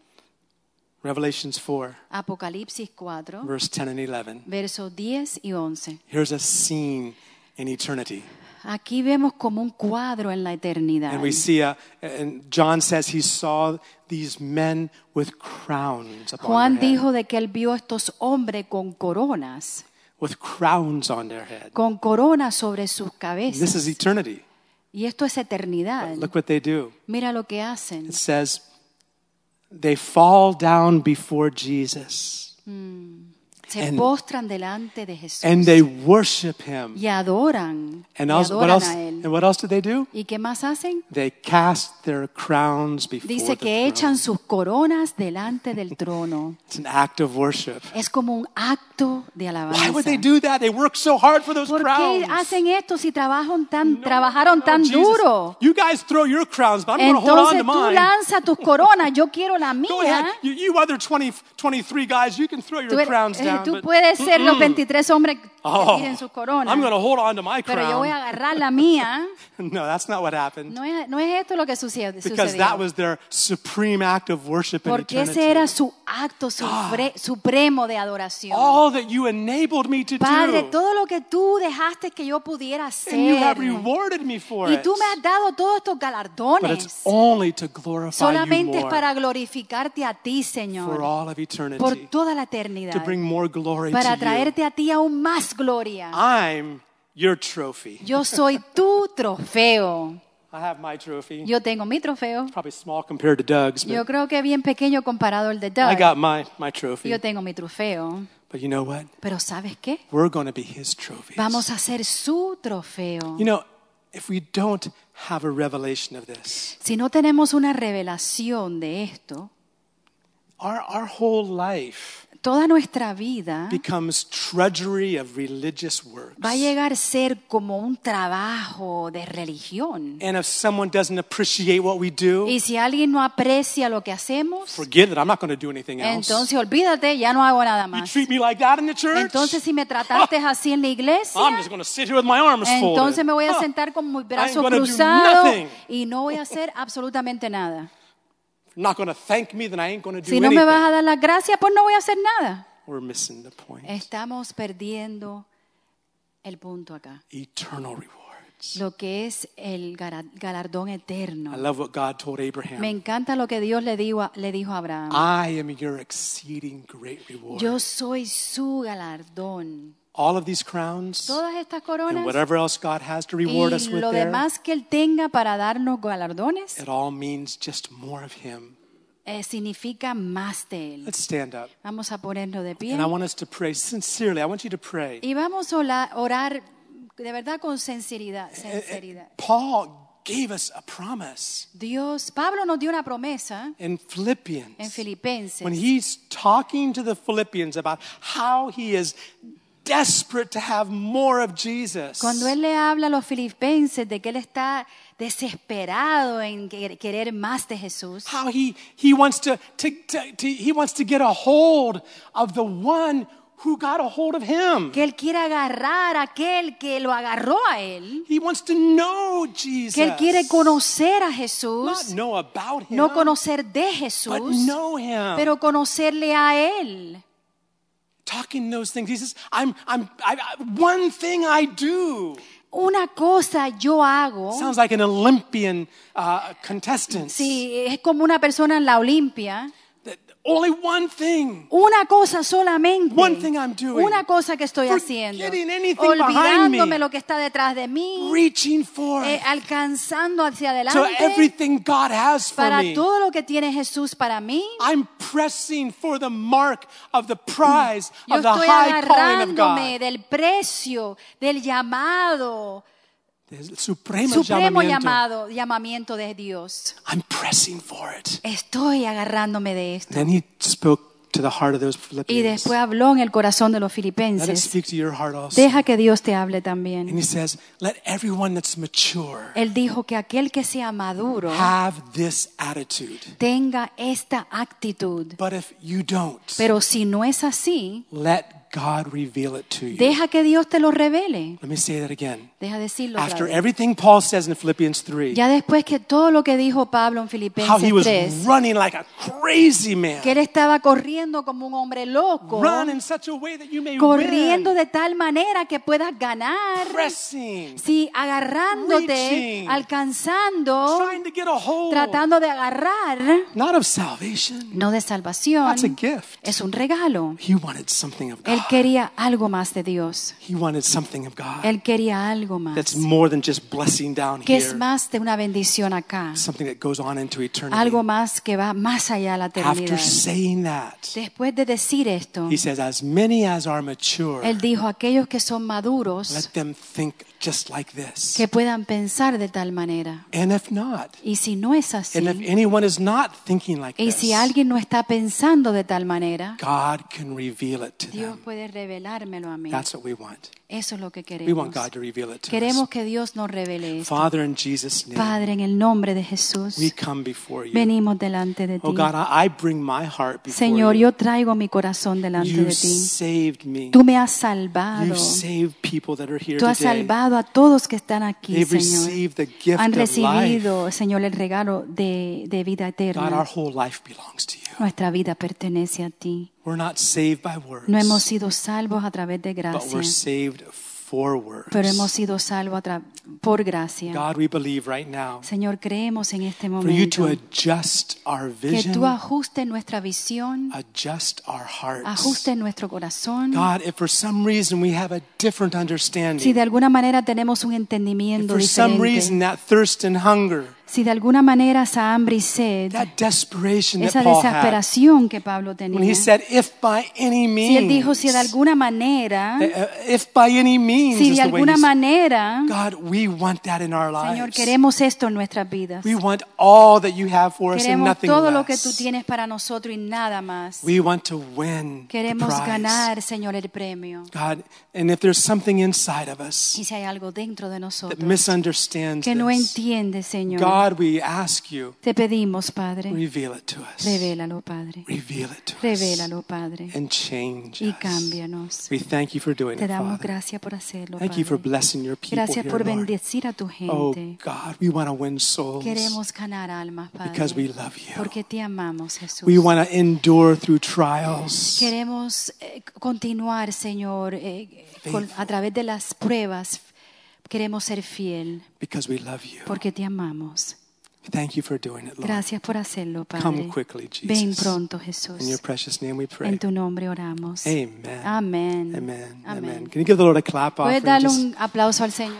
Revelations 4, Apocalipsis 4, verse 10 and 11. versos 10 y 11. Here's a scene in eternity. Aquí vemos como un cuadro en la eternidad. And we see, a, and John says he saw these men with crowns upon Juan their head. dijo de que él vio estos hombres con coronas, With crowns on their head. con coronas sobre sus cabezas. This is eternity. Y esto es eternidad. Look what they do. Mira lo que hacen. It says, they fall down before Jesus hmm. Se and- postran delante de Jesús and they worship him. y adoran, And, y also, what adoran else, a él. and what else do they do? ¿Y qué más hacen? They cast their crowns before Dice the que echan throne. sus coronas delante del trono. It's an act of worship. Es como un acto de alabanza. Why would they do that? They work so hard for those ¿Por crowns. qué hacen esto si trabajan tan, No, trabajaron no, tan Jesus. duro? You guys throw your crowns, but I'm going to hold on Entonces to tú mine. lanza tus coronas, yo quiero la <laughs> Go ahead. mía. You, you other 20, 23 guys, you can throw your crowns eh, down. Tú but- puedes ser los 23 hombres que Oh, tiren sus coronas, I'm to hold on to my pero yo voy a crown. agarrar la mía. <laughs> No, that's not what happened. No es, no es esto lo que sucede, Because sucedió. that was their supreme act of worship in Porque eternity. ese era su acto sufre- supremo de adoración. All that you enabled me to Padre, do. todo lo que tú dejaste que yo pudiera hacer. And you have rewarded me for y tú me has dado todos estos But it's galardones. only to glorify Solamente you es more para glorificarte a ti, for Señor, all of eternity. por toda la to eternidad, bring more glory para traerte a ti aún más gloria. I'm your trophy. Yo soy tu trofeo. I have my trophy. Yo tengo mi trofeo. Probably small compared to Doug's, Yo creo que bien pequeño comparado al de I Doug. got my, my trophy. Yo tengo mi trofeo. But you know what? Pero ¿sabes qué? We're going to be his trophies. Vamos a ser su trofeo. You know, if we don't have a revelation of this, Si no tenemos una revelación de esto, our, our whole life toda nuestra vida becomes drudgery of religious works. va a llegar a ser como un trabajo de religión. And if someone doesn't appreciate what we do, Y si alguien no aprecia lo que hacemos, forget it. I'm not going to do anything else. entonces olvídate, ya no hago nada You más. treat me like that in the church? Entonces si me trataste <laughs> así en la iglesia, I'm just going to sit here with my arms folded. entonces me voy a sentar con mis brazos cruzados y no voy a hacer absolutamente nada. Not going to thank me, then I ain't going to do Si no anything. me vas a dar las gracias, pues no voy a hacer nada. We're missing the point. Estamos perdiendo el punto acá. Eternal rewards. Lo que es el gara- galardón I eterno. love what God told Me Abraham. encanta lo que Dios le dijo a, le dijo a Abraham. I am your exceeding great reward. Yo soy su galardón. All of these crowns Todas estas and whatever else God has to reward us with lo there, que Él tenga para darnos galardones it all means just more of Him. eh, significa más de Él. Let's stand up. Vamos a ponernos de pie And I want us to pray sincerely. I want you to pray. y vamos a orar de verdad con sinceridad. Eh, sinceridad. Paul gave us a promise Dios, Pablo nos dio una promesa in Philippians. en Filipenses. when he's talking to the Philippians about how he is desperate to have more of Jesus. Cuando él le habla a los filipenses de que él está desesperado en que- querer más de Jesús, how he, he wants to, to, to, to- he wants to get a hold of the one who got a hold of him. que él quiere agarrar a aquel que lo agarró a él, He wants to know Jesus. que él quiere conocer a Not Jesús, know about him, no conocer de but Jesús, know him. pero conocerle a él. Talking those things. He says, I'm, I'm, I, I- one thing I do. Una cosa yo hago, Sounds like an Olympian uh, contestant. si es como una persona en la Olimpia, only one thing. Una cosa solamente. One thing I'm doing. Una cosa que estoy haciendo. Olvidándome me. lo que está detrás de mí. Reaching for eh, alcanzando hacia to adelante. everything God has for para me. todo lo que tiene Jesús para mí. I'm pressing for the mark of the prize Yo of the high calling of agarrándome God. del precio, del llamado, El supremo, supremo llamamiento. llamado, llamamiento de Dios. I'm pressing for it. Estoy agarrándome de esto. Then he spoke to the heart of those Y Philippians. después habló en el corazón de los Let it filipenses. speak to your heart also. Deja que Dios te hable And también. he says, let everyone that's mature Él dijo que aquel que sea maduro have this attitude. tenga esta actitud. But if you don't, Pero si no es así, let God reveal it to you. deja que Dios te lo revele. Let me say that again. Deja decirlo otra After vez. everything Paul says in Philippians 3, Ya después que todo lo que dijo Pablo en how he Filipenses was 3, running like a crazy man, que él estaba corriendo como un hombre loco, run in such a way that you may corriendo win, de tal manera que puedas ganar, pressing, sí, agarrándote, Reaching. alcanzando, trying to get a hold, tratando de agarrar, not of salvation. no de salvación, That's a gift. es un regalo. He wanted something of Él Quería algo más de Dios. He wanted something of God Él quería algo más, that's more than just blessing down que es here, más de una bendición acá, something that goes on into eternity. algo más que va más allá a la After eternidad. saying that, Después de decir esto, he says, as many as are mature, Él dijo, aquellos que son maduros, let them think just like this. que puedan pensar de tal manera. And if not, Y si no es así, and if anyone is not thinking like y this, si alguien no está pensando de tal manera, God can reveal it to Dios them. Puede revelármelo a mí. That's what we want. Eso es lo que We queremos. want God to reveal it to Queremos us. que Dios nos revele esto. Father, in Jesus' name, Padre, en el nombre de Jesús, we come before you. venimos delante de ti. Oh God, I bring my heart before Señor, you. yo traigo mi corazón delante You de ti. saved me. Tú me has salvado. You've saved people that are here Tú has today. salvado a todos que están aquí, They've Señor. received the gift Han of life. recibido, Señor, el regalo de, de vida God, our eterna. whole life belongs to you. Nuestra vida pertenece a ti. We're not saved by words, No hemos sido salvos a través de but gracia, we're saved for words. pero hemos sido salvos por gracia. God, we believe right now Señor, creemos en este for you to momento adjust our que vision, tú ajustes nuestra visión, adjust our hearts. ajustes nuestro corazón. God, if for some reason we have a different understanding, Si de alguna manera tenemos un if entendimiento for some reason that thirst and hunger, si de alguna manera esa hambre y sed, that desperation that esa desesperación que Pablo when he tenía, said, if by any si él dijo, means, si de alguna manera, if by any means, si de alguna manera, God, we want that in our Señor, queremos esto en nuestras vidas. We want all that you have for us and Queremos nothing todo lo que tú tienes para nosotros y nada más. We want to win the Queremos ganar, Señor, el premio. God, and if there's something inside of us Y si hay algo dentro de that nosotros misunderstands que no entiende, Señor, God, we ask you, te pedimos, Padre, reveal it to us. revélalo, Padre. Reveal it to us. Revélalo, Padre. And change Y us. cámbianos. We thank you for doing Te damos gracias por hacerlo, Thank you for Padre. blessing your people Gracias here, por Lord. bendecir a tu Oh, gente. God, we want to win souls. Queremos ganar almas, Because we Padre. love you. Porque te amamos, Jesús. We want to endure through trials. Queremos eh, continuar, Señor, eh, con- a través de las pruebas. Queremos ser fiel Because we love you. porque te amamos. Thank you for doing it, Lord. Gracias por hacerlo, Come Padre. quickly, Jesus. Ven pronto, In your Jesús. precious name we pray. En tu nombre oramos. Amen. Amen. Amen. Amén. Can you give the Lord a clap Puedes darle un aplauso al Señor.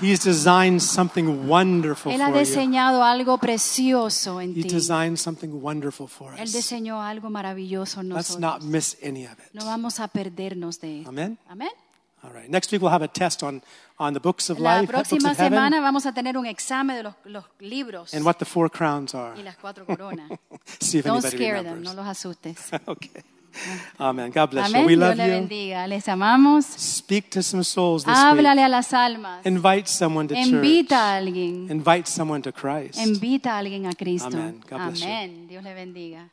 He's designed something wonderful Él ha diseñado algo precioso en He ti. designed something wonderful for Él us. diseñó algo maravilloso en Let's not nosotros. miss any of it. No vamos a perdernos de él. Amen. Amén. All right. Next week we'll have a test on, on the books of La life, books próxima of heaven, vamos a tener un examen de los, los libros and what the four crowns are. y las cuatro coronas. <laughs> See if Don't anybody scare them, remembers. no los asustes. <laughs> okay. Amen. God bless Amén. you. We Dios love le you. bendiga. Les amamos. Speak to some souls this Háblale a las almas. Invite someone to Invita a church. alguien. Invite someone to Christ. Invita a alguien a Cristo. Amén. God bless you. Amén. Dios le bendiga.